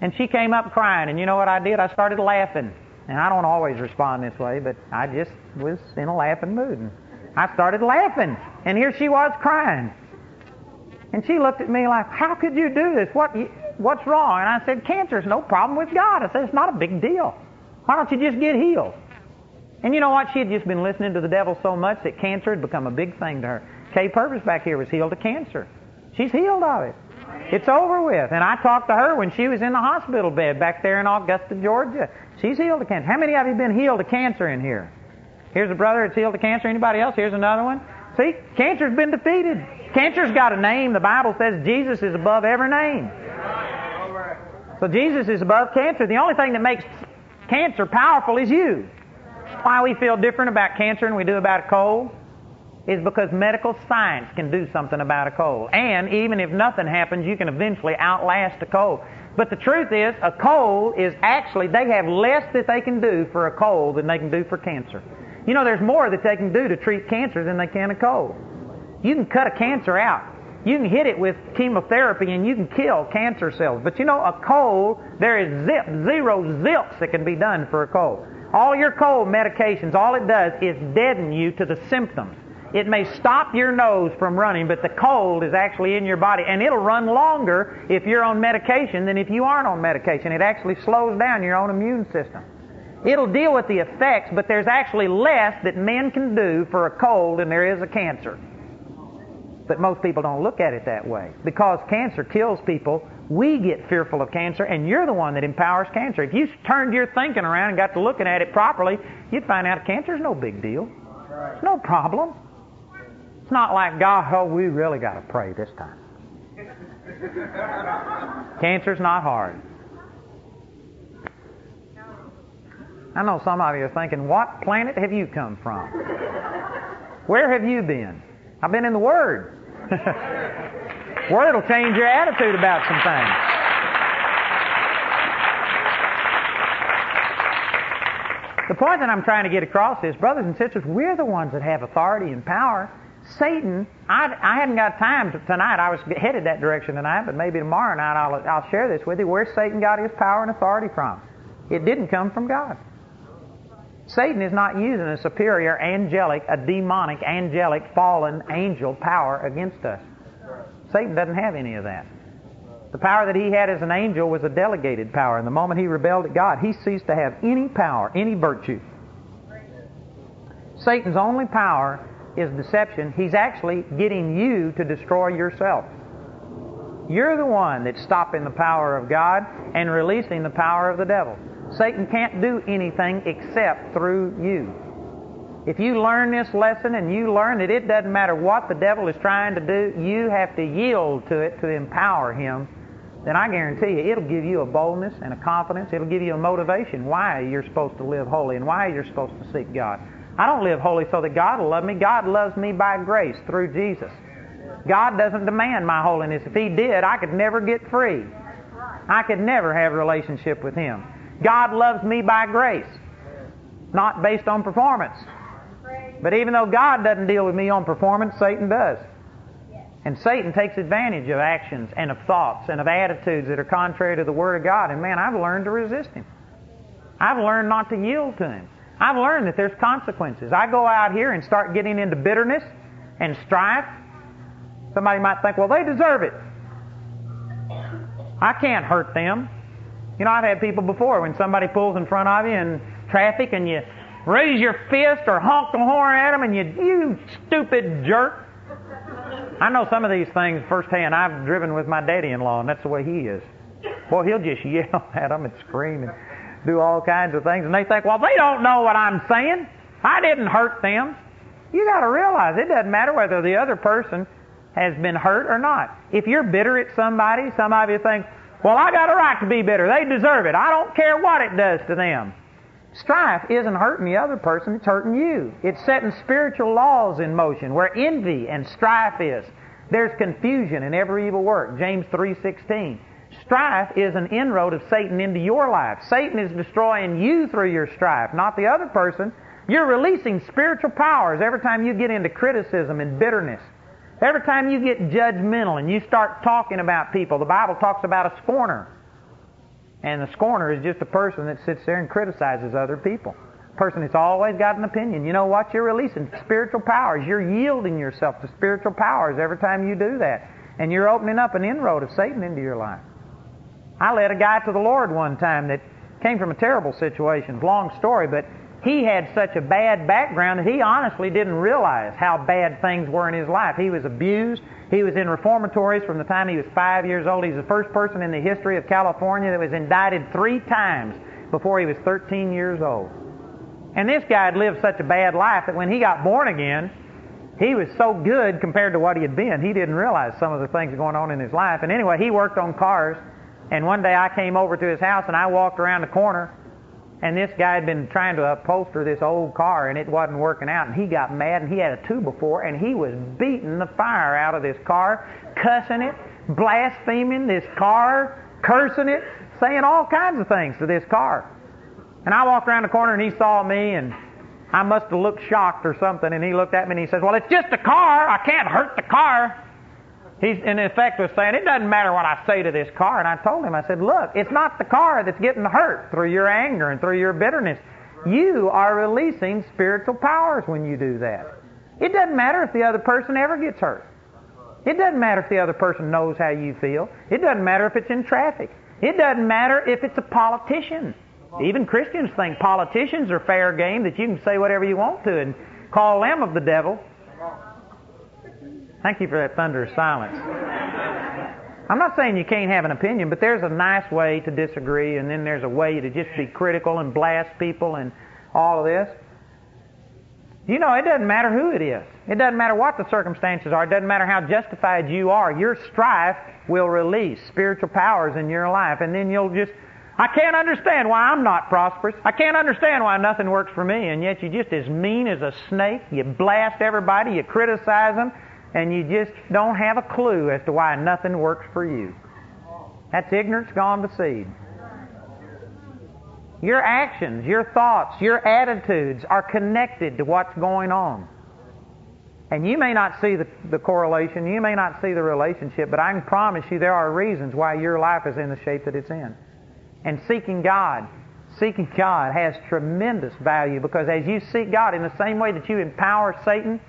And she came up crying, and you know what I did? I started laughing. And I don't always respond this way, but I just was in a laughing mood. And I started laughing, and here she was crying. And she looked at me like, How could you do this? What? What's wrong? And I said, cancer's no problem with God. I said, it's not a big deal. Why don't you just get healed? And you know what? She had just been listening to the devil so much that cancer had become a big thing to her. Kay Purvis back here was healed of cancer. She's healed of it. It's over with. And I talked to her when she was in the hospital bed back there in Augusta, Georgia. She's healed of cancer. How many of you been healed of cancer in here? Here's a brother that's healed of cancer. Anybody else? Here's another one. See, cancer's been defeated. Cancer's got a name. The Bible says Jesus is above every name. So Jesus is above cancer. The only thing that makes cancer powerful is you. Why we feel different about cancer than we do about a cold is because medical science can do something about a cold. And even if nothing happens, you can eventually outlast a cold. But the truth is, a cold is actually, they have less that they can do for a cold than they can do for cancer. You know, there's more that they can do to treat cancer than they can a cold. You can cut a cancer out. You can hit it with chemotherapy and you can kill cancer cells. But you know, a cold, there is zip, zero zips that can be done for a cold. All your cold medications, all it does is deaden you to the symptoms. It may stop your nose from running, but the cold is actually in your body, and it'll run longer if you're on medication than if you aren't on medication. It actually slows down your own immune system. It'll deal with the effects, but there's actually less that men can do for a cold than there is a cancer. But most people don't look at it that way. Because cancer kills people, we get fearful of cancer, and you're the one that empowers cancer. If you turned your thinking around and got to looking at it properly, you'd find out cancer's no big deal. It's no problem. It's not like, God, oh, we really got to pray this time. Cancer's not hard. I know some of you are thinking, what planet have you come from? Where have you been? I've been in the Word. Word will change your attitude about some things. The point that I'm trying to get across is, brothers and sisters, we're the ones that have authority and power. Satan, I, I hadn't got time to, tonight. I was headed that direction tonight, but maybe tomorrow night I'll, I'll share this with you. Where Satan got his power and authority from? It didn't come from God. Satan is not using a superior angelic, a demonic, angelic, fallen angel power against us. Satan doesn't have any of that. The power that he had as an angel was a delegated power. And the moment he rebelled at God, he ceased to have any power, any virtue. Satan's only power is deception. He's actually getting you to destroy yourself. You're the one that's stopping the power of God and releasing the power of the devil. Satan can't do anything except through you. If you learn this lesson and you learn that it doesn't matter what the devil is trying to do, you have to yield to it to empower him, then I guarantee you it'll give you a boldness and a confidence. It'll give you a motivation why you're supposed to live holy and why you're supposed to seek God. I don't live holy so that God will love me. God loves me by grace through Jesus. God doesn't demand my holiness. If He did, I could never get free. I could never have a relationship with Him. God loves me by grace, not based on performance. But even though God doesn't deal with me on performance, Satan does. And Satan takes advantage of actions and of thoughts and of attitudes that are contrary to the Word of God. And man, I've learned to resist him. I've learned not to yield to him. I've learned that there's consequences. I go out here and start getting into bitterness and strife. Somebody might think, well, they deserve it. I can't hurt them. You know, I've had people before when somebody pulls in front of you in traffic and you raise your fist or honk the horn at them and you, you stupid jerk. I know some of these things firsthand. I've driven with my daddy-in-law, and that's the way he is. Boy, he'll just yell at them and scream and do all kinds of things, and they think, well, they don't know what I'm saying. I didn't hurt them. You got to realize it doesn't matter whether the other person has been hurt or not. If you're bitter at somebody, some of you think, well, I got a right to be bitter. They deserve it. I don't care what it does to them. Strife isn't hurting the other person, it's hurting you. It's setting spiritual laws in motion where envy and strife is. There's confusion in every evil work. James 3:16. Strife is an inroad of Satan into your life. Satan is destroying you through your strife, not the other person. You're releasing spiritual powers every time you get into criticism and bitterness. Every time you get judgmental and you start talking about people, the Bible talks about a scorner. And the scorner is just a person that sits there and criticizes other people. A person that's always got an opinion. You know what? You're releasing spiritual powers. You're yielding yourself to spiritual powers every time you do that. And you're opening up an inroad of Satan into your life. I led a guy to the Lord one time that came from a terrible situation. Long story, but he had such a bad background that he honestly didn't realize how bad things were in his life. He was abused. He was in reformatories from the time he was five years old. He's the first person in the history of California that was indicted three times before he was 13 years old. And this guy had lived such a bad life that when he got born again, he was so good compared to what he had been. He didn't realize some of the things going on in his life. And anyway, he worked on cars. And one day I came over to his house and I walked around the corner and this guy had been trying to upholster this old car and it wasn't working out. And he got mad and he had a two before and he was beating the fire out of this car, cussing it, blaspheming this car, cursing it, saying all kinds of things to this car. And I walked around the corner and he saw me and I must have looked shocked or something. And he looked at me and he says, Well, it's just a car. I can't hurt the car. He's in effect was saying, it doesn't matter what I say to this car. And I told him, I said, look, it's not the car that's getting hurt through your anger and through your bitterness. You are releasing spiritual powers when you do that. It doesn't matter if the other person ever gets hurt. It doesn't matter if the other person knows how you feel. It doesn't matter if it's in traffic. It doesn't matter if it's a politician. Even Christians think politicians are fair game, that you can say whatever you want to and call them of the devil. Thank you for that thunderous silence. I'm not saying you can't have an opinion, but there's a nice way to disagree, and then there's a way to just be critical and blast people and all of this. You know, it doesn't matter who it is. It doesn't matter what the circumstances are. It doesn't matter how justified you are. Your strife will release spiritual powers in your life, and then you'll just. I can't understand why I'm not prosperous. I can't understand why nothing works for me, and yet you're just as mean as a snake. You blast everybody, you criticize them, and you just don't have a clue as to why nothing works for you. That's ignorance gone to seed. Your actions, your thoughts, your attitudes are connected to what's going on. And you may not see the, the correlation, you may not see the relationship, but I can promise you there are reasons why your life is in the shape that it's in. And seeking God, seeking God has tremendous value because as you seek God in the same way that you empower Satan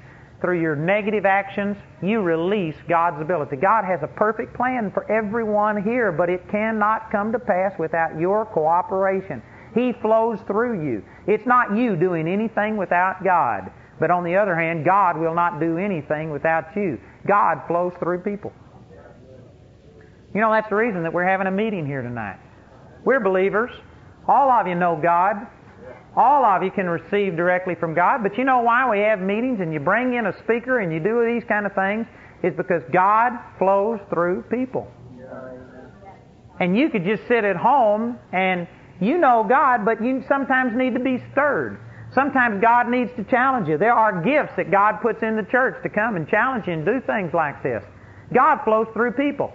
through your negative actions, you release God's ability. God has a perfect plan for everyone here, but it cannot come to pass without your cooperation. He flows through you. It's not you doing anything without God. But on the other hand, God will not do anything without you. God flows through people. You know, that's the reason that we're having a meeting here tonight. We're believers. All of you know God. All of you can receive directly from God. But you know why we have meetings and you bring in a speaker and you do these kind of things? Is because God flows through people. And you could just sit at home and you know God, but you sometimes need to be stirred. Sometimes God needs to challenge you. There are gifts that God puts in the church to come and challenge you and do things like this. God flows through people.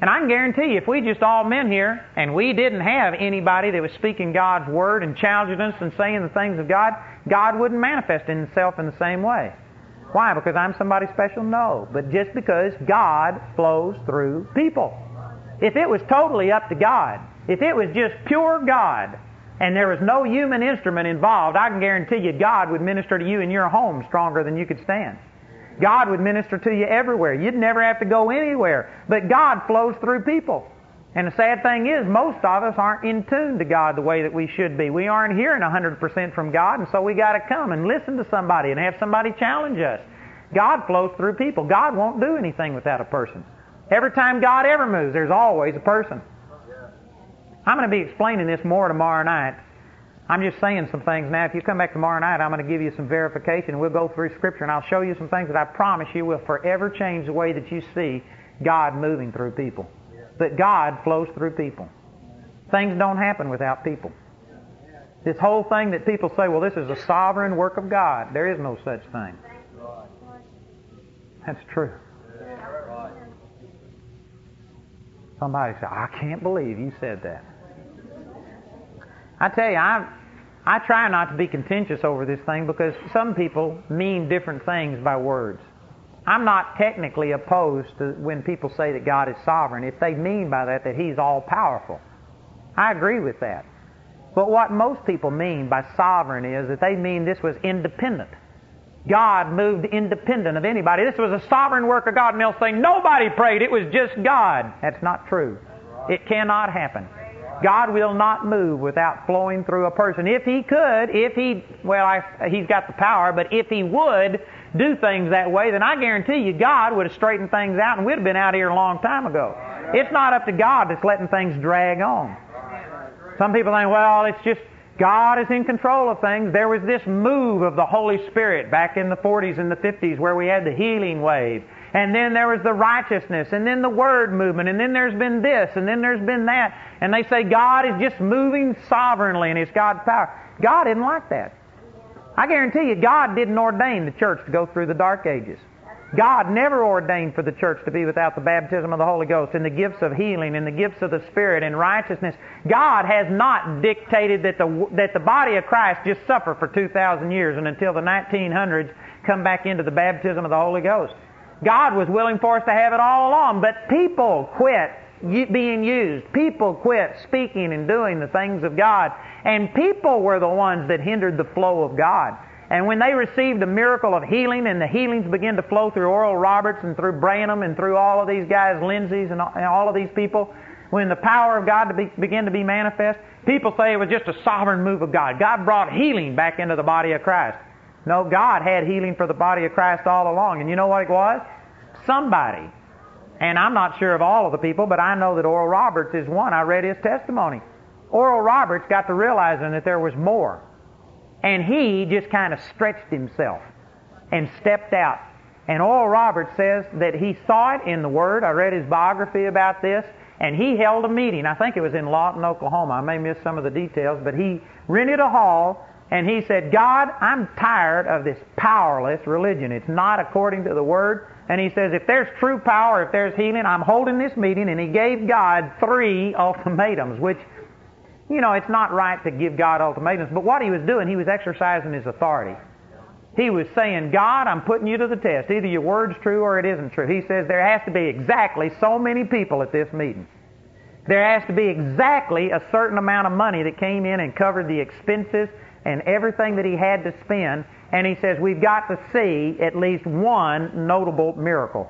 And I can guarantee you, if we just all men here and we didn't have anybody that was speaking God's word and challenging us and saying the things of God, God wouldn't manifest himself in the same way. Why? Because I'm somebody special? No. But just because God flows through people. If it was totally up to God, if it was just pure God and there was no human instrument involved, I can guarantee you God would minister to you in your home stronger than you could stand. God would minister to you everywhere. You'd never have to go anywhere. But God flows through people. And the sad thing is, most of us aren't in tune to God the way that we should be. We aren't hearing 100% from God, and so we got to come and listen to somebody and have somebody challenge us. God flows through people. God won't do anything without a person. Every time God ever moves, there's always a person. I'm going to be explaining this more tomorrow night. I'm just saying some things now. If you come back tomorrow night, I'm going to give you some verification. We'll go through Scripture and I'll show you some things that I promise you will forever change the way that you see God moving through people. That God flows through people. Things don't happen without people. This whole thing that people say, well, this is a sovereign work of God. There is no such thing. That's true. Somebody said, I can't believe you said that. I tell you, I I try not to be contentious over this thing because some people mean different things by words. I'm not technically opposed to when people say that God is sovereign if they mean by that that He's all powerful. I agree with that. But what most people mean by sovereign is that they mean this was independent. God moved independent of anybody. This was a sovereign work of God, and they'll say nobody prayed, it was just God. That's not true. It cannot happen. God will not move without flowing through a person. If He could, if He, well, I, He's got the power, but if He would do things that way, then I guarantee you God would have straightened things out and we'd have been out here a long time ago. It's not up to God that's letting things drag on. Some people think, well, it's just God is in control of things. There was this move of the Holy Spirit back in the 40s and the 50s where we had the healing wave and then there was the righteousness, and then the word movement, and then there's been this, and then there's been that. And they say God is just moving sovereignly and it's God's power. God isn't like that. I guarantee you, God didn't ordain the church to go through the dark ages. God never ordained for the church to be without the baptism of the Holy Ghost and the gifts of healing and the gifts of the Spirit and righteousness. God has not dictated that the, that the body of Christ just suffer for 2,000 years and until the 1900s come back into the baptism of the Holy Ghost. God was willing for us to have it all along, but people quit being used. People quit speaking and doing the things of God. And people were the ones that hindered the flow of God. And when they received the miracle of healing, and the healings began to flow through Oral Roberts and through Branham and through all of these guys, Lindsay's and all of these people, when the power of God be, began to be manifest, people say it was just a sovereign move of God. God brought healing back into the body of Christ. No, God had healing for the body of Christ all along. And you know what it was? Somebody. And I'm not sure of all of the people, but I know that Oral Roberts is one. I read his testimony. Oral Roberts got to realizing that there was more. And he just kind of stretched himself and stepped out. And Oral Roberts says that he saw it in the Word. I read his biography about this. And he held a meeting. I think it was in Lawton, Oklahoma. I may miss some of the details, but he rented a hall and he said, God, I'm tired of this powerless religion. It's not according to the Word. And he says, if there's true power, if there's healing, I'm holding this meeting. And he gave God three ultimatums, which you know, it's not right to give God ultimatums, but what he was doing, he was exercising his authority. He was saying, God, I'm putting you to the test. Either your word's true or it isn't true. He says there has to be exactly so many people at this meeting. There has to be exactly a certain amount of money that came in and covered the expenses and everything that he had to spend. And he says, we've got to see at least one notable miracle.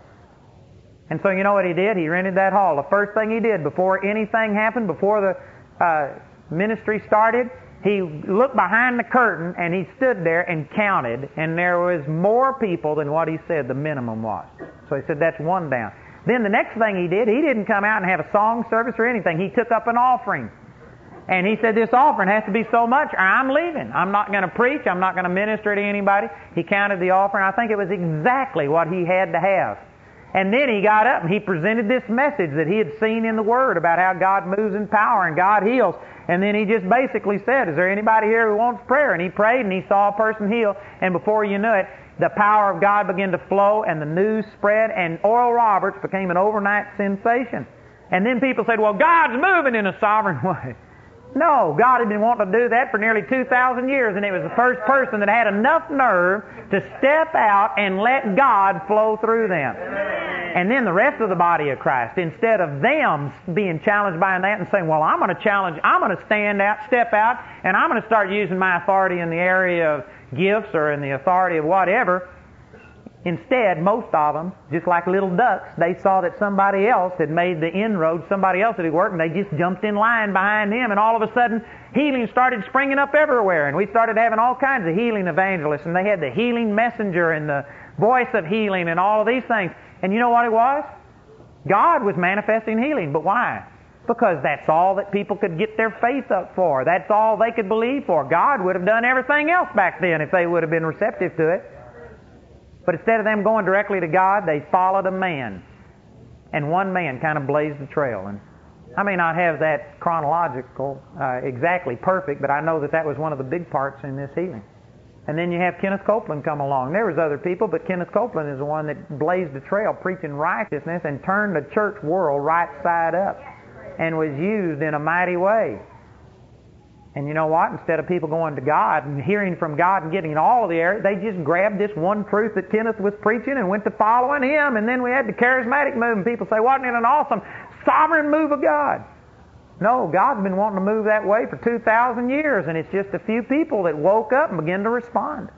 And so you know what he did? He rented that hall. The first thing he did before anything happened, before the uh, ministry started, he looked behind the curtain and he stood there and counted, and there was more people than what he said the minimum was. So he said, That's one down. Then the next thing he did, he didn't come out and have a song service or anything. He took up an offering. And he said, This offering has to be so much, or I'm leaving. I'm not going to preach. I'm not going to minister to anybody. He counted the offering. I think it was exactly what he had to have. And then he got up and he presented this message that he had seen in the Word about how God moves in power and God heals. And then he just basically said, Is there anybody here who wants prayer? And he prayed and he saw a person heal. And before you knew it, the power of God began to flow and the news spread and Oral Roberts became an overnight sensation. And then people said, Well, God's moving in a sovereign way. No, God had been wanting to do that for nearly 2,000 years, and it was the first person that had enough nerve to step out and let God flow through them. And then the rest of the body of Christ, instead of them being challenged by that and saying, Well, I'm going to challenge, I'm going to stand out, step out, and I'm going to start using my authority in the area of gifts or in the authority of whatever, Instead, most of them, just like little ducks, they saw that somebody else had made the inroad, somebody else had worked, and they just jumped in line behind him, and all of a sudden, healing started springing up everywhere, and we started having all kinds of healing evangelists, and they had the healing messenger and the voice of healing and all of these things. And you know what it was? God was manifesting healing, but why? Because that's all that people could get their faith up for. That's all they could believe for. God would have done everything else back then if they would have been receptive to it. But instead of them going directly to God, they followed a man. And one man kind of blazed the trail. And I may not have that chronological uh, exactly perfect, but I know that that was one of the big parts in this healing. And then you have Kenneth Copeland come along. There was other people, but Kenneth Copeland is the one that blazed the trail preaching righteousness and turned the church world right side up and was used in a mighty way. And you know what? Instead of people going to God and hearing from God and getting all of the air, they just grabbed this one truth that Kenneth was preaching and went to following him. And then we had the charismatic movement. People say, wasn't it an awesome sovereign move of God? No, God's been wanting to move that way for 2,000 years, and it's just a few people that woke up and began to respond.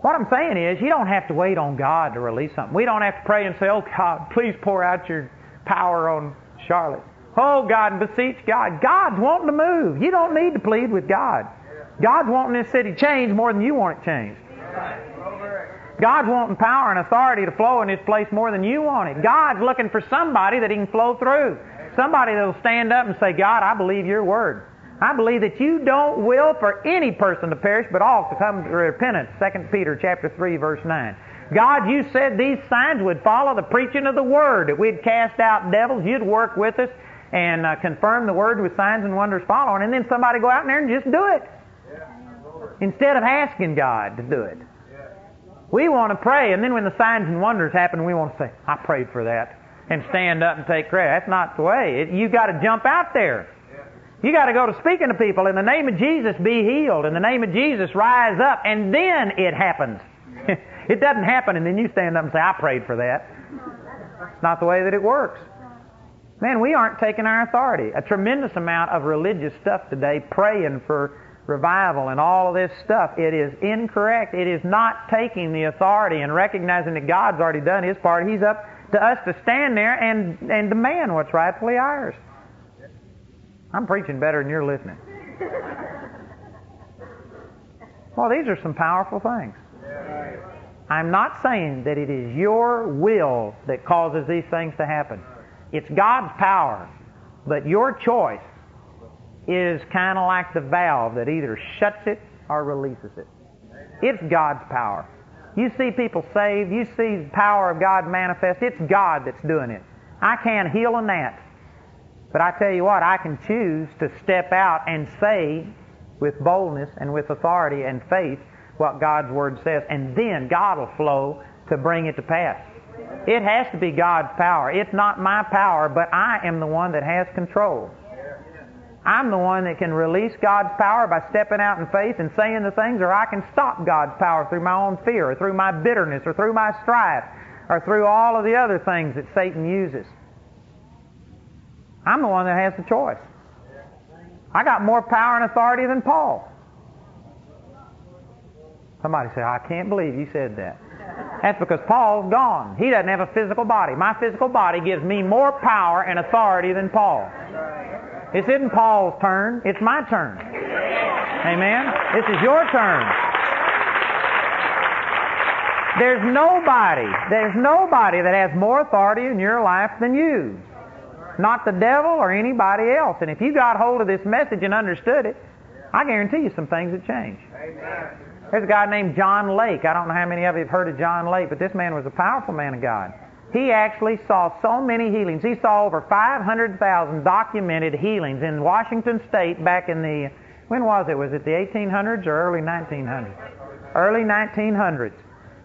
What I'm saying is, you don't have to wait on God to release something. We don't have to pray and say, Oh, God, please pour out your power on Charlotte. Oh, God, and beseech God. God's wanting to move. You don't need to plead with God. God's wanting this city changed more than you want it changed. God's wanting power and authority to flow in this place more than you want it. God's looking for somebody that He can flow through. Somebody that'll stand up and say, God, I believe your word. I believe that you don't will for any person to perish, but all to come to repentance. 2 Peter chapter 3, verse 9. God, you said these signs would follow the preaching of the word, that we'd cast out devils, you'd work with us, and uh, confirm the word with signs and wonders following, and then somebody go out in there and just do it. Instead of asking God to do it. We want to pray, and then when the signs and wonders happen, we want to say, I prayed for that, and stand up and take credit. That's not the way. It, you got to jump out there. You got to go to speaking to people. In the name of Jesus, be healed. In the name of Jesus, rise up, and then it happens. it doesn't happen, and then you stand up and say, I prayed for that. It's not the way that it works. Man, we aren't taking our authority. A tremendous amount of religious stuff today, praying for revival and all of this stuff. It is incorrect. It is not taking the authority and recognizing that God's already done His part. He's up to us to stand there and, and demand what's rightfully ours. I'm preaching better than you're listening. Well, these are some powerful things. I'm not saying that it is your will that causes these things to happen. It's God's power. But your choice is kind of like the valve that either shuts it or releases it. It's God's power. You see people saved, you see the power of God manifest, it's God that's doing it. I can't heal a gnat. But I tell you what, I can choose to step out and say with boldness and with authority and faith what God's Word says, and then God will flow to bring it to pass. It has to be God's power. It's not my power, but I am the one that has control. I'm the one that can release God's power by stepping out in faith and saying the things, or I can stop God's power through my own fear, or through my bitterness, or through my strife, or through all of the other things that Satan uses. I'm the one that has the choice. I got more power and authority than Paul. Somebody say, I can't believe you said that. That's because Paul's gone. He doesn't have a physical body. My physical body gives me more power and authority than Paul. This isn't Paul's turn, it's my turn. Amen? This is your turn. There's nobody, there's nobody that has more authority in your life than you. Not the devil or anybody else. And if you got hold of this message and understood it, I guarantee you some things would change. Amen. There's a guy named John Lake. I don't know how many of you have heard of John Lake, but this man was a powerful man of God. He actually saw so many healings. He saw over 500,000 documented healings in Washington State back in the, when was it? Was it the 1800s or early 1900s? Early 1900s.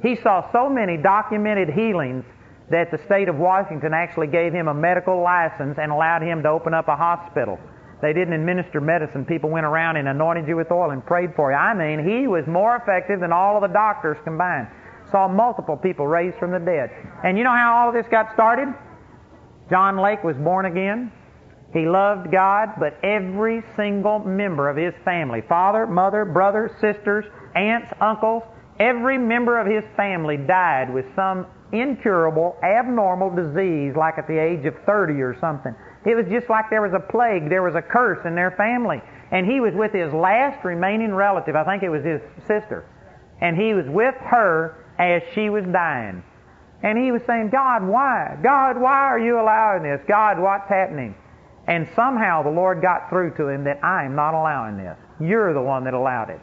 He saw so many documented healings that the state of Washington actually gave him a medical license and allowed him to open up a hospital. They didn't administer medicine. People went around and anointed you with oil and prayed for you. I mean, he was more effective than all of the doctors combined. Saw multiple people raised from the dead. And you know how all of this got started? John Lake was born again. He loved God, but every single member of his family father, mother, brother, sisters, aunts, uncles every member of his family died with some incurable, abnormal disease, like at the age of 30 or something. It was just like there was a plague, there was a curse in their family. And he was with his last remaining relative, I think it was his sister. And he was with her as she was dying. And he was saying, God, why? God, why are you allowing this? God, what's happening? And somehow the Lord got through to him that I'm not allowing this. You're the one that allowed it.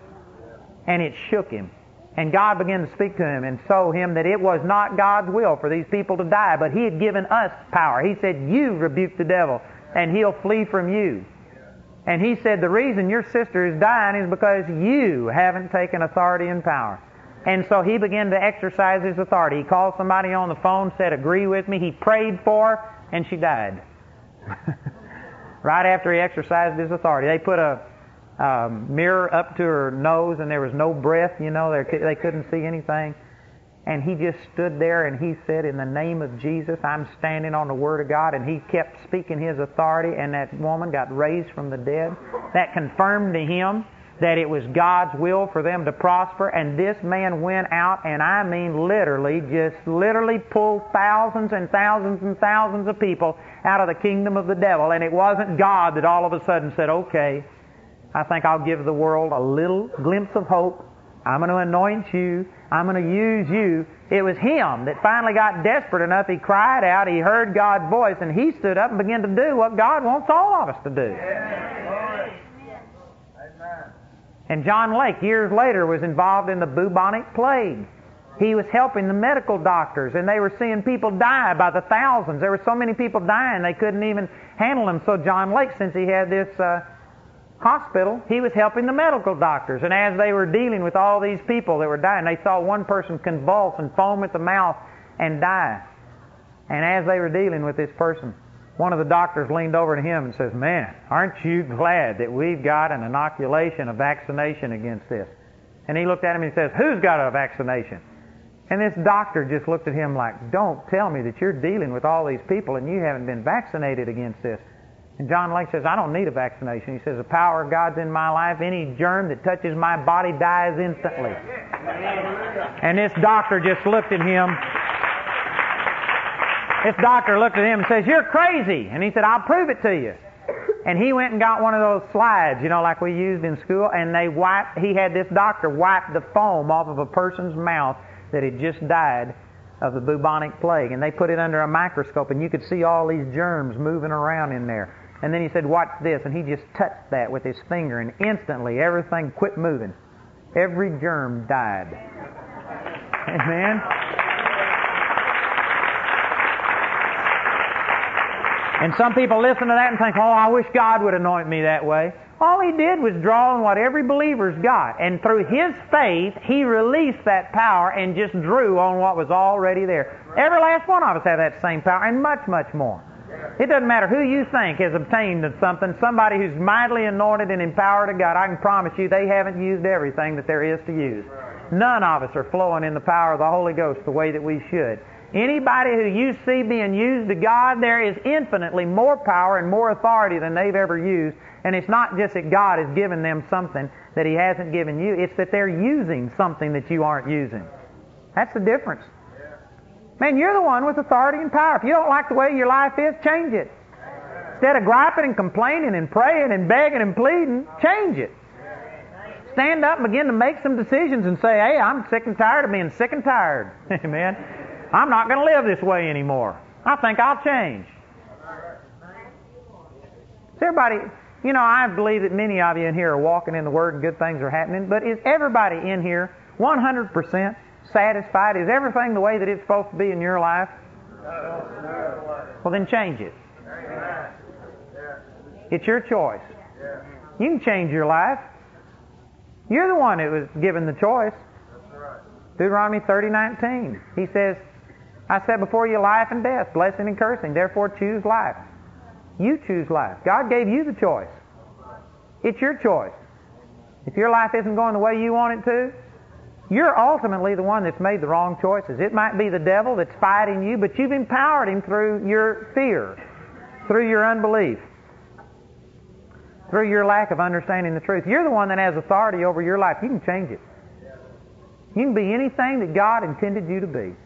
And it shook him. And God began to speak to him and show him that it was not God's will for these people to die, but He had given us power. He said, You rebuke the devil, and he'll flee from you. And He said, The reason your sister is dying is because you haven't taken authority and power. And so he began to exercise his authority. He called somebody on the phone, said, Agree with me. He prayed for her, and she died. right after he exercised his authority. They put a um, mirror up to her nose, and there was no breath. You know, they couldn't see anything. And he just stood there and he said, In the name of Jesus, I'm standing on the Word of God. And he kept speaking his authority, and that woman got raised from the dead. That confirmed to him that it was God's will for them to prosper. And this man went out, and I mean literally, just literally pulled thousands and thousands and thousands of people out of the kingdom of the devil. And it wasn't God that all of a sudden said, Okay, I think I'll give the world a little glimpse of hope. I'm going to anoint you. I'm going to use you. It was him that finally got desperate enough. He cried out. He heard God's voice, and he stood up and began to do what God wants all of us to do. And John Lake, years later, was involved in the bubonic plague. He was helping the medical doctors, and they were seeing people die by the thousands. There were so many people dying, they couldn't even handle them. So John Lake, since he had this uh, hospital, he was helping the medical doctors. And as they were dealing with all these people that were dying, they saw one person convulse and foam at the mouth and die. And as they were dealing with this person, one of the doctors leaned over to him and says, Man, aren't you glad that we've got an inoculation, a vaccination against this? And he looked at him and he says, Who's got a vaccination? And this doctor just looked at him like, Don't tell me that you're dealing with all these people and you haven't been vaccinated against this. And John Lake says, I don't need a vaccination. He says, the power of God's in my life. Any germ that touches my body dies instantly. And this doctor just looked at him. This doctor looked at him and says, You're crazy. And he said, I'll prove it to you. And he went and got one of those slides, you know, like we used in school, and they wiped, he had this doctor wipe the foam off of a person's mouth that had just died of the bubonic plague. And they put it under a microscope, and you could see all these germs moving around in there. And then he said, Watch this. And he just touched that with his finger, and instantly everything quit moving. Every germ died. Amen. And some people listen to that and think, oh, I wish God would anoint me that way. All he did was draw on what every believer's got. And through his faith, he released that power and just drew on what was already there. Every last one of us have that same power and much, much more. It doesn't matter who you think has obtained something, somebody who's mightily anointed and empowered of God, I can promise you they haven't used everything that there is to use. None of us are flowing in the power of the Holy Ghost the way that we should. Anybody who you see being used to God, there is infinitely more power and more authority than they've ever used. And it's not just that God has given them something that He hasn't given you, it's that they're using something that you aren't using. That's the difference. Man, you're the one with authority and power. If you don't like the way your life is, change it. Instead of griping and complaining and praying and begging and pleading, change it. Stand up and begin to make some decisions and say, hey, I'm sick and tired of being sick and tired. Amen. I'm not going to live this way anymore. I think I'll change. Is everybody, you know, I believe that many of you in here are walking in the Word and good things are happening, but is everybody in here 100% satisfied? Is everything the way that it's supposed to be in your life? Well, then change it. It's your choice. You can change your life. You're the one that was given the choice. Deuteronomy 30:19. He says, I set before you life and death, blessing and cursing. Therefore, choose life. You choose life. God gave you the choice. It's your choice. If your life isn't going the way you want it to, you're ultimately the one that's made the wrong choices. It might be the devil that's fighting you, but you've empowered him through your fear, through your unbelief, through your lack of understanding the truth. You're the one that has authority over your life. You can change it. You can be anything that God intended you to be.